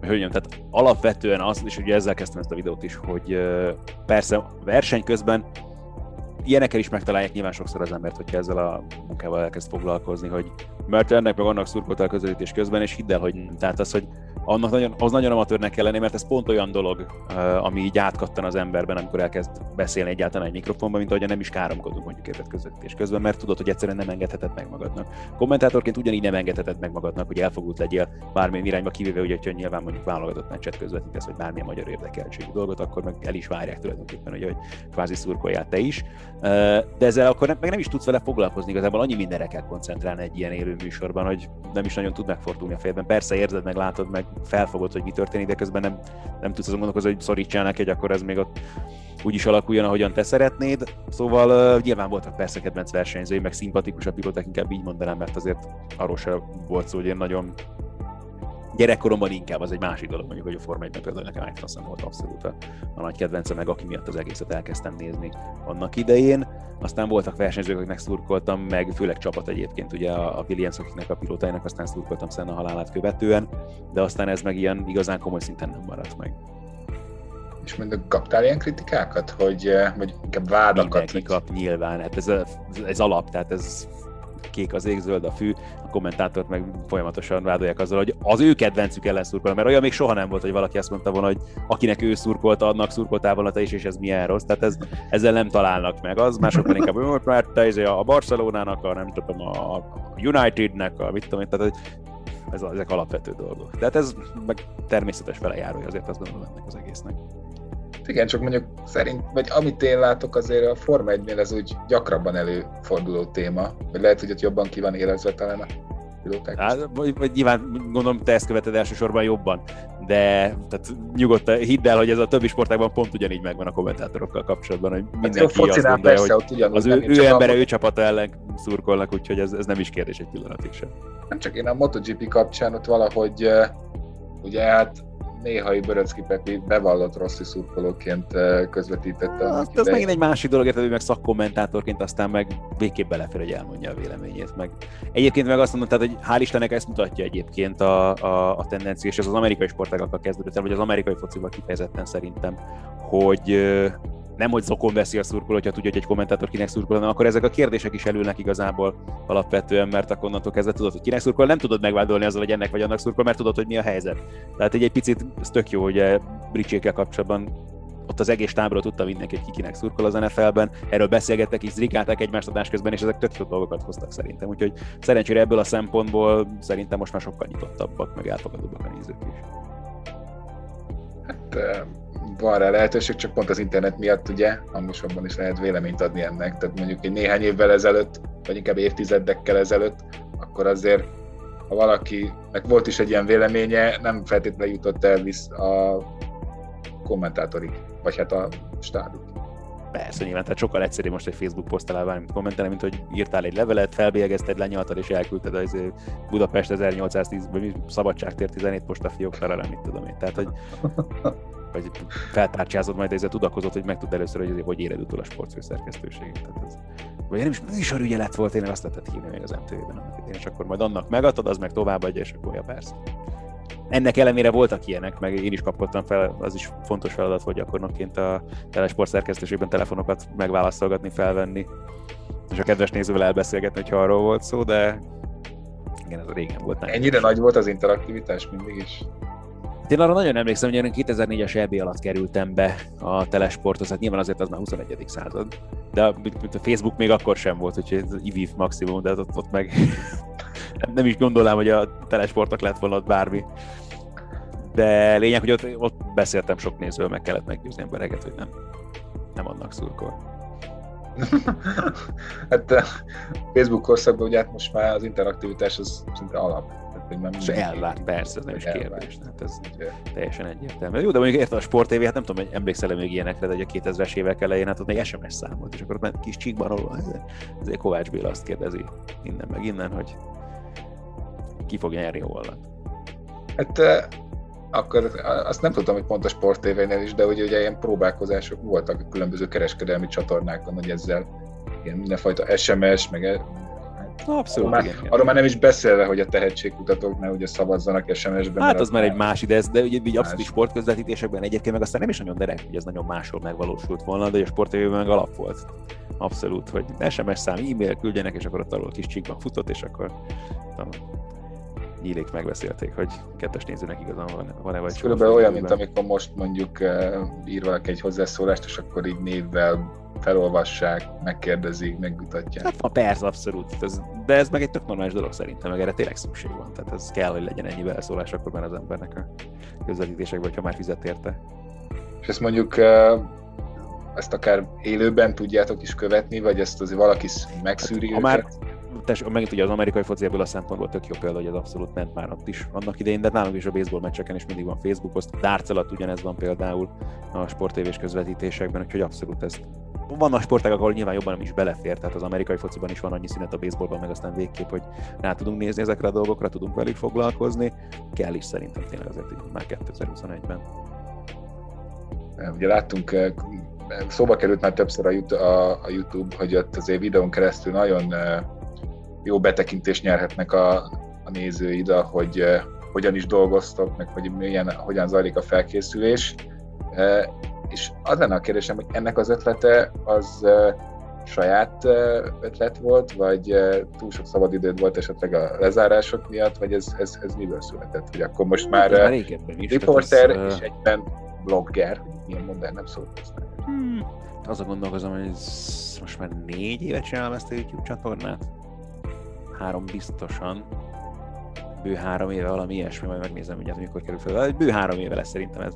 hogy mondjam, tehát alapvetően az, és ugye ezzel kezdtem ezt a videót is, hogy persze verseny közben ilyenekkel is megtalálják nyilván sokszor az embert, hogyha ezzel a munkával elkezd foglalkozni, hogy mert ennek meg annak szurkoltál közelítés közben, és hidd el, hogy tehát az, hogy annak nagyon, az nagyon amatőrnek kell lenni, mert ez pont olyan dolog, ami így átkattan az emberben, amikor elkezd beszélni egyáltalán egy mikrofonban, mint ahogy nem is káromkodunk mondjuk közvetítés közben, mert tudod, hogy egyszerűen nem engedheted meg magadnak. Kommentátorként ugyanígy nem engedheted meg magadnak, hogy elfogult legyél bármilyen irányba, kivéve, hogy hogyha nyilván mondjuk válogatott meccset közvetítesz, vagy bármilyen magyar érdekeltségű dolgot, akkor meg el is várják tulajdonképpen, hogy, hogy kvázi szurkoljál te is. De ezzel akkor nem, meg nem is tudsz vele foglalkozni, igazából annyi mindenre kell koncentrálni egy ilyen élő műsorban, hogy nem is nagyon tud megfordulni a fejben. Persze érzed, meg látod, meg felfogod, hogy mi történik, de közben nem, nem tudsz azon gondolkozni, hogy szorítsának egy, akkor ez még ott úgy is alakuljon, ahogyan te szeretnéd. Szóval uh, nyilván voltak persze kedvenc versenyzői, meg szimpatikusabb pilóták, inkább így mondanám, mert azért arról sem volt szó, hogy én nagyon gyerekkoromban inkább az egy másik dolog, mondjuk, hogy a Forma 1 például nekem Ayrton volt abszolút a, a nagy kedvence, meg aki miatt az egészet elkezdtem nézni annak idején. Aztán voltak versenyzők, akiknek szurkoltam, meg főleg csapat egyébként, ugye a, a Williams, akiknek a pilótáinak aztán szurkoltam a halálát követően, de aztán ez meg ilyen igazán komoly szinten nem maradt meg. És mondjuk kaptál ilyen kritikákat, hogy, vagy inkább vádakat? Mindenki kap nyilván, hát ez, ez alap, tehát ez kék az ég, zöld a fű, a kommentátort meg folyamatosan vádolják azzal, hogy az ő kedvencük ellen szurkol, mert olyan még soha nem volt, hogy valaki azt mondta volna, hogy akinek ő szurkolta, annak szurkoltál volna is, és ez milyen rossz. Tehát ez, ezzel nem találnak meg. Az másokban inkább, hogy mert a Barcelonának, a nem tudom, a Unitednek, a mit tudom én, tehát ez, ezek alapvető dolgok. Tehát ez meg természetes velejárója azért azt gondolom ennek az egésznek. Igen, csak mondjuk szerint, vagy amit én látok, azért a Forma 1 ez úgy gyakrabban előforduló téma, vagy lehet, hogy ott jobban ki van élezve talán a pilóták. Hát, vagy, vagy nyilván gondolom, te ezt követed elsősorban jobban, de tehát nyugodtan hidd el, hogy ez a többi sportágban pont ugyanígy megvan a kommentátorokkal kapcsolatban, hogy hát mindenki hát azt gondolja, hogy ott ugyanúgy, az ő, ő embere, a... ő csapata ellen szurkolnak, úgyhogy ez, ez nem is kérdés egy pillanatig sem. Nem csak én a MotoGP kapcsán ott valahogy ugye hát néhai Böröcki Pepi bevallott rossz szurkolóként eh, közvetítette. Az, az megint egy másik dolog, hogy meg szakkommentátorként aztán meg végképp belefér, hogy elmondja a véleményét. Meg. Egyébként meg azt mondom, tehát, hogy hál' Istennek ezt mutatja egyébként a, a, a tendencia, és ez az amerikai sportágakkal kezdődött el, vagy az amerikai focival kifejezetten szerintem, hogy nem hogy zokon veszi a szurkoló, hogyha tudja, hogy egy kommentátor kinek szurkol, hanem akkor ezek a kérdések is elülnek igazából alapvetően, mert akkor onnantól kezdve tudod, hogy kinek szurkol, nem tudod megvádolni azzal, hogy ennek vagy annak szurkol, mert tudod, hogy mi a helyzet. Tehát egy, egy picit ez tök jó, hogy eh, Bricsékkel kapcsolatban ott az egész tábról tudta mindenki, hogy ki kinek szurkol az NFL-ben, erről beszélgettek is, zrikálták egymást adás közben, és ezek tök jó dolgokat hoztak szerintem. Úgyhogy szerencsére ebből a szempontból szerintem most már sokkal nyitottabbak, meg elfogadóbbak a nézők is. Van rá lehetőség, csak pont az internet miatt ugye hangosabban is lehet véleményt adni ennek. Tehát mondjuk egy néhány évvel ezelőtt, vagy inkább évtizedekkel ezelőtt, akkor azért ha valakinek volt is egy ilyen véleménye, nem feltétlenül jutott el visz a kommentátorig, vagy hát a stábig. Persze, nyilván, tehát sokkal egyszerűbb most egy Facebook poszt alá mint kommentelni, mint hogy írtál egy levelet, felbélyegezted, lenyaltad és elküldted az Budapest 1810 vagy Szabadságtér 17 postafiók felelem, mit tudom én. Tehát, hogy vagy feltárcsázod, majd ezzel tudakozott, hogy megtud először, hogy hogy éred utol a sportfőszerkesztőségét. Tehát ez, vagy nem is műsorügyelet volt, én azt lehetett hívni még az MTV-ben idén, és akkor majd annak megadod, az meg továbbadja, és akkor ja, persze. Ennek ellenére voltak ilyenek, meg én is kapkodtam fel, az is fontos feladat volt gyakornokként a telesport szerkesztőségben telefonokat megválaszolgatni, felvenni, és a kedves nézővel elbeszélgetni, hogyha arról volt szó, de igen, ez régen volt. Ennyire nagy volt az interaktivitás mindig is? Én arra nagyon emlékszem, hogy én 2004-es EB alatt kerültem be a telesporthoz, hát nyilván azért az már 21. század, de a, a Facebook még akkor sem volt, úgyhogy ez IVIF maximum, de ott, ott meg nem is gondolnám, hogy a telesportok lett volna ott bármi. De lényeg, hogy ott, ott beszéltem sok nézővel, meg kellett meggyőzni embereket, hogy nem, nem annak szurkol. hát Facebook korszakban ugye hát most már az interaktivitás az szinte alap hogy már És elvárt, persze, ez nem is kérdés. Hát ez teljesen egyértelmű. Jó, de mondjuk érte a Sport TV, hát nem tudom, hogy emlékszel még ilyenekre, de a 2000-es évek elején, hát ott még SMS számolt, és akkor ott kis csíkban róla, ezért Kovács Béla azt kérdezi innen meg innen, hogy ki fog nyerni a holland. Hát akkor azt nem tudtam, hogy pont a Sport TV-nél is, de ugye, ugye ilyen próbálkozások voltak a különböző kereskedelmi csatornákon, hogy ezzel ilyen mindenfajta SMS, meg e- hát Abszolút, arról már, arról már nem is beszélve, hogy a tehetségkutatók ne ugye szavazzanak SMS-ben. Hát az már egy más ide, de ugye így abszolút sportközvetítésekben egyébként meg aztán nem is nagyon derek, hogy ez nagyon máshol megvalósult volna, de a sportévében meg alap volt. Abszolút, hogy SMS szám, e-mail küldjenek, és akkor ott alól kis csíkban futott, és akkor nem, nyílék megbeszélték, hogy kettes nézőnek igazán van, van-e vagy Körülbelül olyan, mint amikor most mondjuk ír valaki egy hozzászólást, és akkor így névvel felolvassák, megkérdezik, megmutatják. Hát persze, abszolút. Ez, de ez meg egy tök normális dolog szerintem, meg erre tényleg szükség van. Tehát ez kell, hogy legyen ennyi beleszólás akkor már az embernek a közvetítésekben, hogyha már fizet érte. És ezt mondjuk ezt akár élőben tudjátok is követni, vagy ezt azért valaki megszűri hát, ha már tess, megint ugye az amerikai foci ebből a szempontból tök jó példa, hogy ez abszolút ment már ott is annak idején, de nálunk is a baseball meccseken is mindig van Facebook poszt, Darts alatt ugyanez van például a sportévés közvetítésekben, úgyhogy abszolút ez vannak sporták, ahol nyilván jobban nem is belefér, tehát az amerikai fociban is van annyi szünet a baseballban, meg aztán végképp, hogy rá tudunk nézni ezekre a dolgokra, tudunk velük foglalkozni. Kell is szerintem tényleg azért már 2021-ben. Ugye láttunk, szóba került már többször a, YouTube, hogy ott azért videón keresztül nagyon jó betekintést nyerhetnek a, a nézőid, hogy hogyan is dolgoztok, meg hogy milyen, hogyan zajlik a felkészülés és az lenne a kérdésem, hogy ennek az ötlete az saját ötlet volt, vagy túl sok szabadidőd volt esetleg a lezárások miatt, vagy ez, ez, ez miből született? Hogy akkor most már, már riporter ez, és egyben blogger, hogy milyen modern nem szólt hmm. a gondolkozom, hogy ez most már négy évet csinálom ezt a YouTube csatornát. Három biztosan. Bő három éve valami ilyesmi, majd megnézem, hogy mikor kerül fel. Bő három éve lesz szerintem ez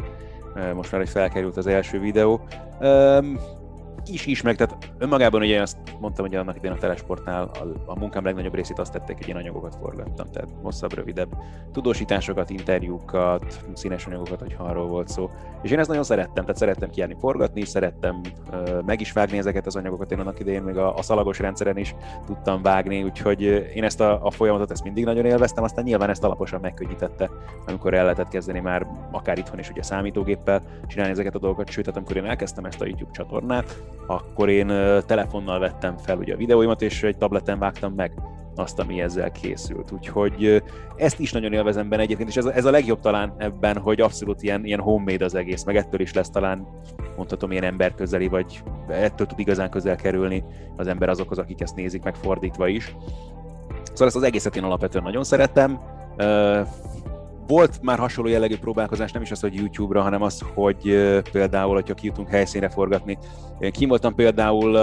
most már, hogy felkerült az első videó. Is is meg, tehát önmagában ugye azt mondtam, hogy annak idején a telesportnál a, a munkám legnagyobb részét azt tették, hogy én anyagokat forgattam, tehát hosszabb, rövidebb tudósításokat, interjúkat, színes anyagokat, hogy arról volt szó. És én ezt nagyon szerettem, tehát szerettem kijárni forgatni, szerettem uh, meg is vágni ezeket az anyagokat, én annak idején még a, a szalagos rendszeren is tudtam vágni, úgyhogy én ezt a, a folyamatot ezt mindig nagyon élveztem, aztán nyilván ezt alaposan megkönnyítette, amikor el lehetett kezdeni már akár itthon is ugye számítógéppel csinálni ezeket a dolgokat, sőt, hát amikor én elkezdtem ezt a YouTube csatornát, akkor én telefonnal vettem fel ugye a videóimat, és egy tableten vágtam meg azt, ami ezzel készült. Úgyhogy ezt is nagyon élvezem benne egyébként, és ez a, ez a legjobb talán ebben, hogy abszolút ilyen, ilyen homemade az egész, meg ettől is lesz talán mondhatom ilyen emberközeli, vagy ettől tud igazán közel kerülni az ember azokhoz, akik ezt nézik, meg fordítva is. Szóval ezt az egészet én alapvetően nagyon szeretem volt már hasonló jellegű próbálkozás, nem is az, hogy YouTube-ra, hanem az, hogy például, hogyha kijutunk helyszínre forgatni. Én kim voltam például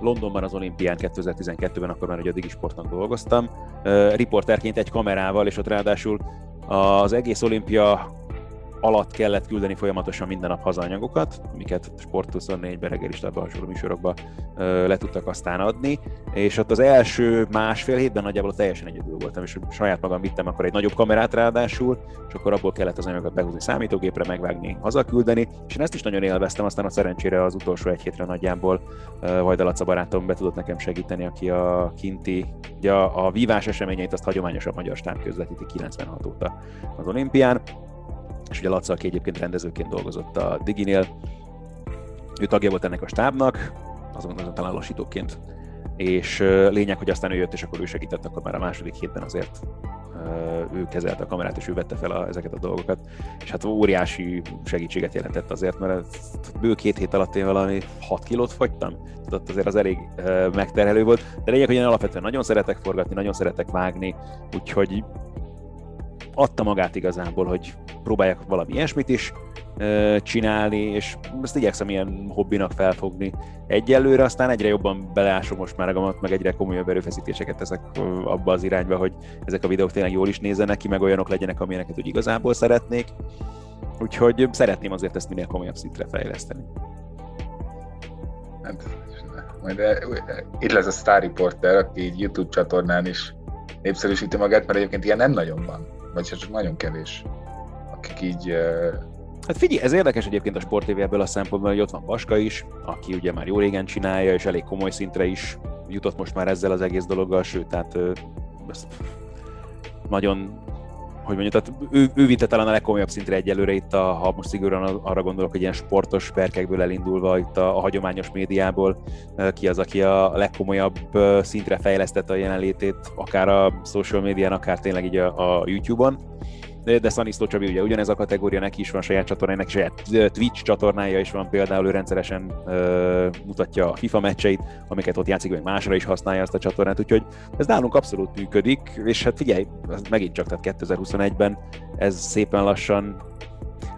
Londonban az olimpián 2012-ben, akkor már egy a Digisportnak dolgoztam, riporterként egy kamerával, és ott ráadásul az egész olimpia alatt kellett küldeni folyamatosan minden nap hazaanyagokat, amiket Sport 24-ben, reggelistában, hasonló műsorokban le tudtak aztán adni, és ott az első másfél hétben nagyjából teljesen egyedül voltam, és saját magam vittem akkor egy nagyobb kamerát ráadásul, és akkor abból kellett az anyagokat behúzni számítógépre, megvágni, hazaküldeni, és én ezt is nagyon élveztem, aztán a szerencsére az utolsó egy hétre nagyjából Vajda Laca barátom be tudott nekem segíteni, aki a kinti, ugye a, a vívás eseményeit azt hagyományosabb magyar stáb közvetíti 96 óta az olimpián, és ugye Laca, aki egyébként rendezőként dolgozott a Diginél, ő tagja volt ennek a stábnak, azon, azon talán lassítóként, és lényeg, hogy aztán ő jött, és akkor ő segített, akkor már a második hétben azért ő kezelte a kamerát, és ő vette fel a, ezeket a dolgokat, és hát óriási segítséget jelentett azért, mert bő két hét alatt én valami 6 kilót fogytam, tehát azért az elég megterhelő volt, de lényeg, hogy én alapvetően nagyon szeretek forgatni, nagyon szeretek vágni, úgyhogy adta magát igazából, hogy próbáljak valami ilyesmit is csinálni, és ezt igyekszem ilyen hobbinak felfogni egyelőre, aztán egyre jobban beleásom most már magamat, meg egyre komolyabb erőfeszítéseket teszek abba az irányba, hogy ezek a videók tényleg jól is nézzenek ki, meg olyanok legyenek, amilyeneket úgy igazából szeretnék. Úgyhogy szeretném azért ezt minél komolyabb szintre fejleszteni. Hát, majd itt lesz a Star Reporter, aki YouTube csatornán is népszerűsíti magát, mert egyébként ilyen nem nagyon van vagy csak nagyon kevés, akik így... Hát figyelj, ez érdekes egyébként a Sport TV ebből a szempontból, hogy ott van Paska is, aki ugye már jó régen csinálja, és elég komoly szintre is jutott most már ezzel az egész dologgal, sőt, tehát ezt nagyon hogy mondjuk, tehát ő, ő vitte talán a legkomolyabb szintre egyelőre itt, a, ha most szigorúan arra gondolok, hogy ilyen sportos perkekből elindulva itt a, a hagyományos médiából, ki az, aki a legkomolyabb szintre fejlesztette a jelenlétét, akár a social médián, akár tényleg így a, a YouTube-on de Szaniszló Csabi ugye ugyanez a kategória, neki is van saját csatornája, neki saját Twitch csatornája is van például, ő rendszeresen ö, mutatja a FIFA meccseit, amiket ott játszik, vagy másra is használja azt a csatornát, úgyhogy ez nálunk abszolút működik, és hát figyelj, ez megint csak, tehát 2021-ben ez szépen lassan.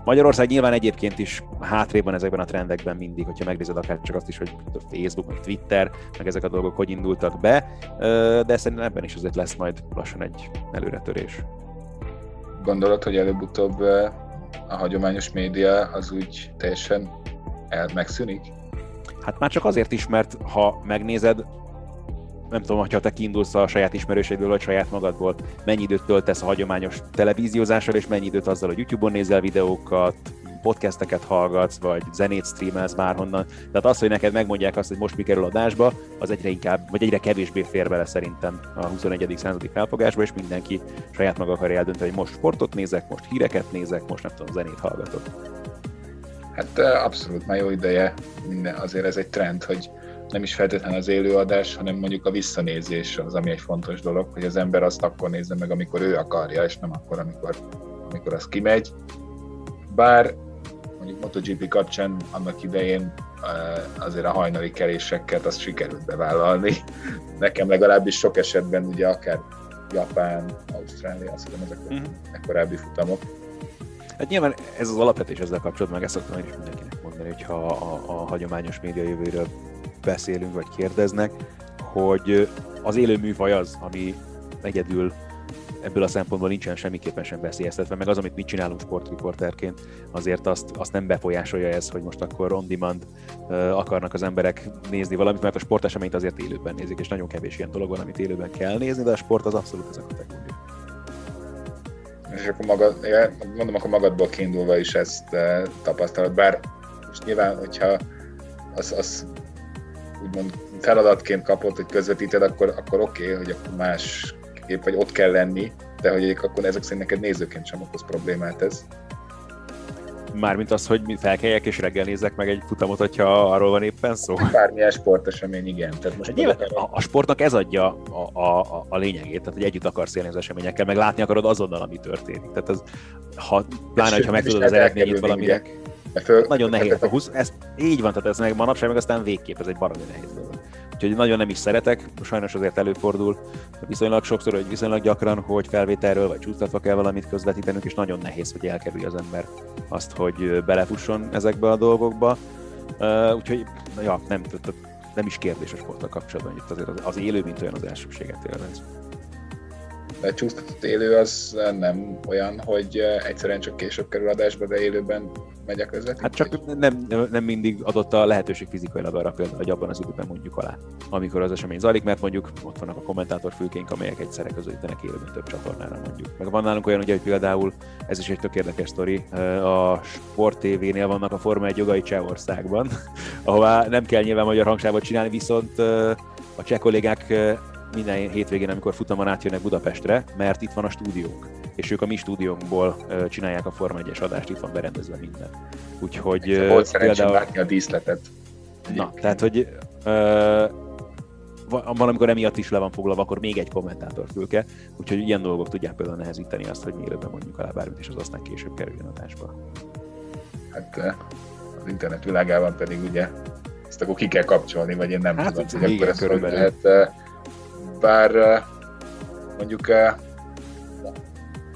Magyarország nyilván egyébként is hátrébb van ezekben a trendekben mindig, hogyha megnézed akár csak azt is, hogy Facebook, meg Twitter, meg ezek a dolgok hogy indultak be, de szerintem ebben is azért lesz majd lassan egy előretörés gondolod, hogy előbb-utóbb a hagyományos média az úgy teljesen el megszűnik? Hát már csak azért is, mert ha megnézed, nem tudom, hogyha te kiindulsz a saját ismerőségből, vagy saját magadból, mennyi időt töltesz a hagyományos televíziózással, és mennyi időt azzal, hogy YouTube-on nézel videókat, podcasteket hallgatsz, vagy zenét streamelsz bárhonnan. Tehát az, hogy neked megmondják azt, hogy most mi kerül adásba, az egyre inkább, vagy egyre kevésbé fér bele szerintem a 21. századi felfogásba, és mindenki saját maga akarja eldönteni, hogy most sportot nézek, most híreket nézek, most nem tudom, zenét hallgatok. Hát abszolút már jó ideje, minden, azért ez egy trend, hogy nem is feltétlenül az élőadás, hanem mondjuk a visszanézés az, ami egy fontos dolog, hogy az ember azt akkor nézze meg, amikor ő akarja, és nem akkor, amikor, amikor az kimegy. Bár mondjuk MotoGP kapcsán annak idején eh, azért a hajnali keréseket azt sikerült bevállalni. Nekem legalábbis sok esetben ugye akár Japán, Ausztrália, azt hiszem ezek uh-huh. a korábbi futamok. Hát nyilván ez az alapvetés ezzel kapcsolatban, meg ezt szoktam én is mindenkinek mondani, hogyha a, a, a hagyományos média jövőről beszélünk, vagy kérdeznek, hogy az élő műfaj az, ami egyedül ebből a szempontból nincsen semmiképpen sem veszélyeztetve, meg az, amit mi csinálunk sportriporterként, azért azt, azt nem befolyásolja ez, hogy most akkor on demand akarnak az emberek nézni valamit, mert a sporteseményt azért élőben nézik, és nagyon kevés ilyen dolog van, amit élőben kell nézni, de a sport az abszolút ez a kategória. És akkor magad, mondom, akkor magadból kiindulva is ezt tapasztalod, bár most nyilván, hogyha az, az úgymond feladatként kapott, hogy közvetíted, akkor, akkor oké, okay, hogy akkor más kép, vagy ott kell lenni, de hogy akkor ezek szerint neked nézőként sem okoz problémát ez. Mármint az, hogy felkeljek és reggel nézek meg egy futamot, hogyha arról van éppen szó. Bármilyen sportesemény, igen. Tehát most nyilván, a, a, sportnak ez adja a, a, a, lényegét, tehát hogy együtt akarsz élni az eseményekkel, meg látni akarod azonnal, ami történik. Tehát ez, ha, pláne, ha meg tudod az eredményét valaminek, föl, nagyon nehéz. A 20, ez, így van, tehát ez meg manapság meg aztán végképp, ez egy baromi nehéz dolog. Úgyhogy nagyon nem is szeretek, sajnos azért előfordul viszonylag sokszor, hogy viszonylag gyakran, hogy felvételről vagy csúsztatva kell valamit közvetítenünk, és nagyon nehéz, hogy elkerülje az ember azt, hogy belefusson ezekbe a dolgokba. Úgyhogy, ja, nem, nem is kérdés a sporttal kapcsolatban, itt azért az, élő, mint olyan az elsőséget élvez csúsztatott élő az nem olyan, hogy egyszerűen csak később kerül adásba, de élőben megy a közvetítés? Hát csak nem, nem mindig adott a lehetőség fizikailag arra például, hogy abban az időben mondjuk alá, amikor az esemény zajlik, mert mondjuk ott vannak a kommentátorfülkénk, amelyek egyszerre közvetítenek élőben több csatornára mondjuk. Meg van nálunk olyan, ugye, hogy például ez is egy tök érdekes sztori, a Sport TV-nél vannak a Forma 1 jogai Csehországban, ahová nem kell nyilván magyar hangsávot csinálni, viszont a cseh kollégák minden hétvégén, amikor futamon átjönnek Budapestre, mert itt van a stúdiónk, és ők a mi stúdiónkból csinálják a Forma 1-es adást, itt van berendezve minden. Úgyhogy volt például... látni a díszletet. Na, tehát, hogy uh, van, amikor emiatt is le van foglalva, akkor még egy kommentátor fülke, úgyhogy ilyen dolgok tudják például nehezíteni azt, hogy mielőbben mondjuk alá bármit, és az aztán később kerüljön adásba. Hát az internet világában pedig ugye ezt akkor ki kell kapcsolni, vagy én nem hát, tudom, hogy akkor ezt hogy lehet bár mondjuk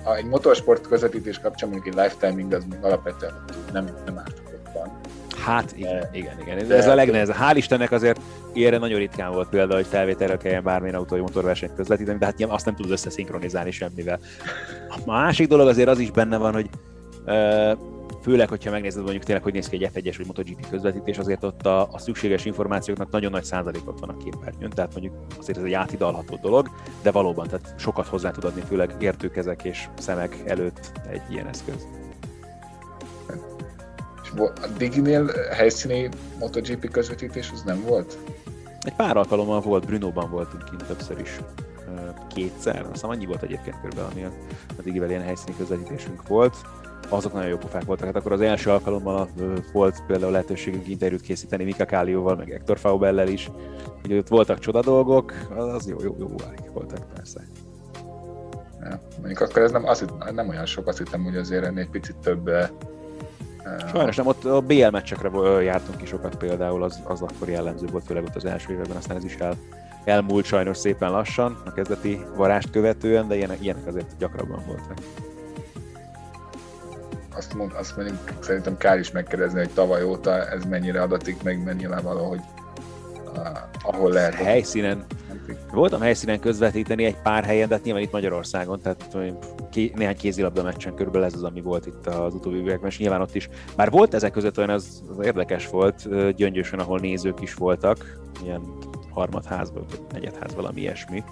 a, egy motorsport közvetítés kapcsán mondjuk egy lifetiming az még alapvetően nem, nem ártatlan. Hát igen, de, igen, igen. De, ez a legnehezebb. Hál' Istennek azért ilyenre nagyon ritkán volt példa, hogy felvételre kelljen bármilyen autó vagy motorversenyt közvetíteni, de hát ilyen azt nem tudod összeszinkronizálni semmivel. A másik dolog azért az is benne van, hogy főleg, hogyha megnézed mondjuk tényleg, hogy néz ki egy F1-es vagy MotoGP közvetítés, azért ott a, a szükséges információknak nagyon nagy százalékot van a képernyőn, tehát mondjuk azért ez egy átidalható dolog, de valóban, tehát sokat hozzá tud adni, főleg értőkezek és szemek előtt egy ilyen eszköz. És a Diginél helyszíni MotoGP közvetítés az nem volt? Egy pár alkalommal volt, Brunóban voltunk kint többször is. kétszer, aztán annyi volt egyébként körülbelül, ami addig ilyen helyszíni közvetítésünk volt azok nagyon jó pofák voltak. Hát akkor az első alkalommal volt például lehetőségünk interjút készíteni Mika Kálióval, meg Hector Faubellel is. Ugye ott voltak csoda dolgok, az jó, jó, jó voltak persze. Ja, mondjuk akkor ez nem, az, nem olyan sok, azt hittem, hogy azért ennél egy picit több Sajnos nem, ott a BL meccsekre jártunk is sokat például, az, az akkor jellemző volt, főleg ott az első években, aztán ez is el, elmúlt sajnos szépen lassan, a kezdeti varást követően, de ilyenek, ilyenek azért gyakrabban voltak azt, mond, azt mondjuk, szerintem kár is megkérdezni, hogy tavaly óta ez mennyire adatik, meg mennyire valahogy ahol lehet. Helyszínen, voltam helyszínen közvetíteni egy pár helyen, de hát nyilván itt Magyarországon, tehát néhány kézilabda meccsen körülbelül ez az, ami volt itt az utóbbi években, és nyilván ott is. Már volt ezek között olyan, az, az érdekes volt, gyöngyösen, ahol nézők is voltak, ilyen harmadházban, vagy negyedház, valami ilyesmi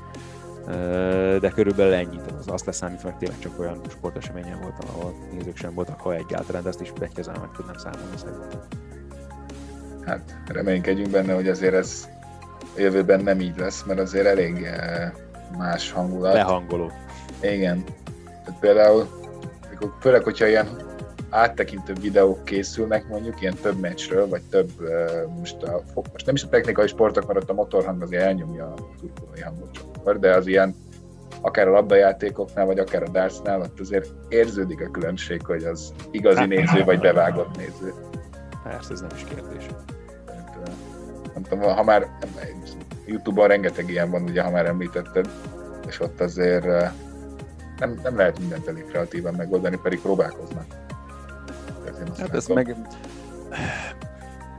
de körülbelül ennyit, az azt leszámítva, meg tényleg csak olyan sporteseményen voltam, ahol nézők sem voltak, ha egyáltalán, de ezt is egy kezel meg tudnám számolni szerintem. Hát reménykedjünk benne, hogy azért ez jövőben nem így lesz, mert azért elég más hangulat. Lehangoló. Igen. Tehát például, főleg, hogyha ilyen áttekintő videók készülnek mondjuk, ilyen több meccsről, vagy több, most, a, most nem is a technikai sportok, mert ott a motorhang azért elnyomja a turkolói hangot sokszor, de az ilyen akár a labdajátékoknál, vagy akár a dartsnál, ott azért érződik a különbség, hogy az igazi hát, néző, vagy bevágott néző. Persze, ez nem is kérdés. Nem tudom, ha már Youtube-on rengeteg ilyen van, ugye, ha már említetted, és ott azért nem, nem lehet mindent elég kreatívan megoldani, pedig próbálkoznak. Hát ez meg...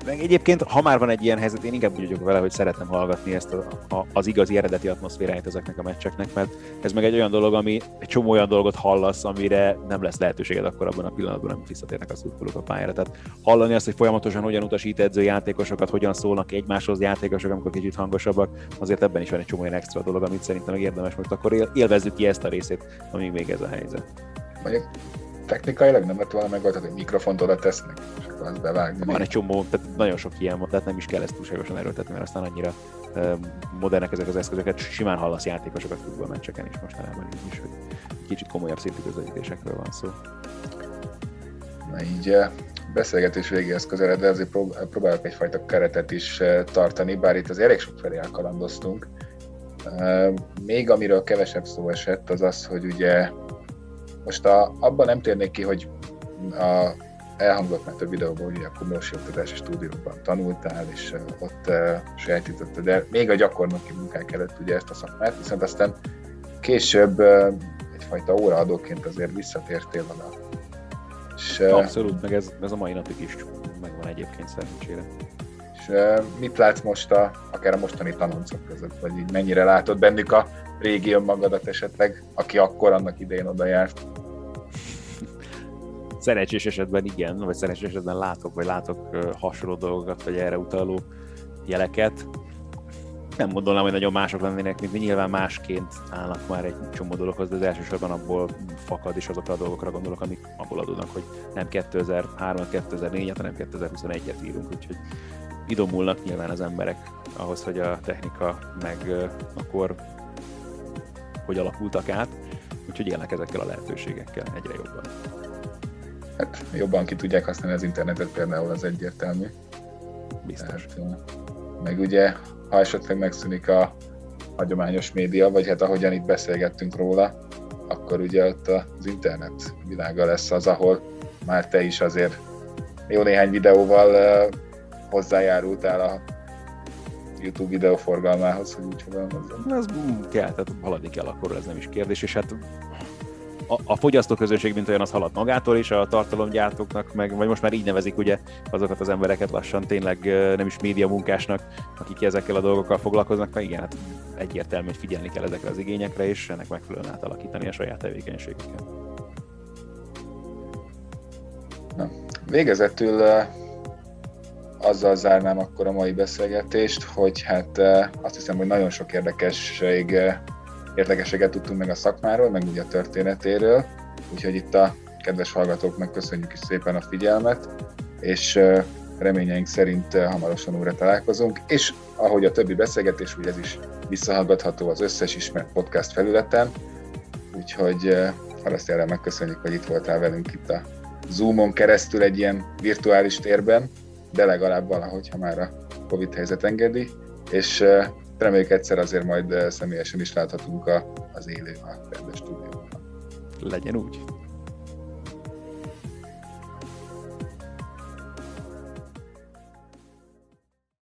Meg egyébként, ha már van egy ilyen helyzet, én inkább úgy vagyok vele, hogy szeretem hallgatni ezt a, a, az igazi eredeti atmoszféráját ezeknek a meccseknek, mert ez meg egy olyan dolog, ami egy csomó olyan dolgot hallasz, amire nem lesz lehetőséged akkor abban a pillanatban, amit visszatérnek a szurkolók a pályára. Tehát hallani azt, hogy folyamatosan hogyan utasít edző játékosokat, hogyan szólnak egymáshoz játékosok, amikor kicsit hangosabbak, azért ebben is van egy csomó olyan extra dolog, amit szerintem érdemes, most akkor élvezzük ki ezt a részét, amíg még ez a helyzet. Mondjuk technikailag nem lett volna megoldható, hogy mikrofont oda tesznek, és akkor azt bevágni. Van egy csomó, tehát nagyon sok ilyen van, tehát nem is kell ezt túlságosan erőltetni, mert aztán annyira modernek ezek az eszközöket, simán hallasz játékosokat futball meccseken is mostanában így is, hogy kicsit komolyabb szintű közvetítésekről van szó. Na így beszélgetés végéhez közeled, de azért próbálok egyfajta keretet is tartani, bár itt az elég sok felé elkalandoztunk. Még amiről kevesebb szó esett, az az, hogy ugye most a, abban nem térnék ki, hogy a, elhangzott már több videóban, hogy a Komlósi Oktatási Stúdióban tanultál, és ott uh, sajátítottad de még a gyakornoki munkák előtt ugye ezt a szakmát, viszont aztán később uh, egyfajta óraadóként azért visszatértél oda. És, uh, Abszolút, meg ez, ez a mai napig is megvan egyébként szerencsére. És uh, mit látsz most a, akár a mostani tanoncok között, vagy így mennyire látod bennük a régi önmagadat esetleg, aki akkor annak idején oda járt? Szerencsés esetben igen, vagy szerencsés esetben látok, vagy látok hasonló dolgokat, vagy erre utaló jeleket. Nem gondolnám, hogy nagyon mások lennének, mint mi nyilván másként állnak már egy csomó dologhoz, de az elsősorban abból fakad, és azokra a dolgokra gondolok, amik abból adódnak, hogy nem 2003 2004-et, hanem 2021-et írunk, úgyhogy idomulnak nyilván az emberek ahhoz, hogy a technika meg akkor hogy alakultak át, úgyhogy élnek ezekkel a lehetőségekkel egyre jobban. Hát jobban ki tudják használni az internetet például, az egyértelmű. Biztos. Tehát, meg ugye, ha esetleg megszűnik a hagyományos média, vagy hát ahogyan itt beszélgettünk róla, akkor ugye ott az internet világa lesz az, ahol már te is azért jó néhány videóval hozzájárultál a YouTube videó forgalmához, hogy úgy fogalmazzam. Ez kell, tehát haladni kell akkor, ez nem is kérdés, és hát a, a fogyasztóközönség, mint olyan, az halad magától is, a tartalomgyártóknak, meg, vagy most már így nevezik ugye azokat az embereket lassan tényleg nem is média munkásnak, akik ezekkel a dolgokkal foglalkoznak, meg igen, hát egyértelmű, hogy figyelni kell ezekre az igényekre, és ennek megfelelően átalakítani a saját tevékenységüket. Na, végezetül azzal zárnám akkor a mai beszélgetést, hogy hát eh, azt hiszem, hogy nagyon sok érdekesség, eh, érdekességet tudtunk meg a szakmáról, meg ugye a történetéről, úgyhogy itt a kedves hallgatóknak köszönjük is szépen a figyelmet, és eh, reményeink szerint hamarosan újra találkozunk, és ahogy a többi beszélgetés, úgy ez is visszahallgatható az összes ismert podcast felületen, úgyhogy Haraszti Ádám, megköszönjük, hogy itt voltál velünk itt a Zoomon keresztül egy ilyen virtuális térben, de legalább valahogy, ha már a Covid helyzet engedi, és reméljük egyszer azért majd személyesen is láthatunk az élő a rendes stúdióban. Legyen úgy.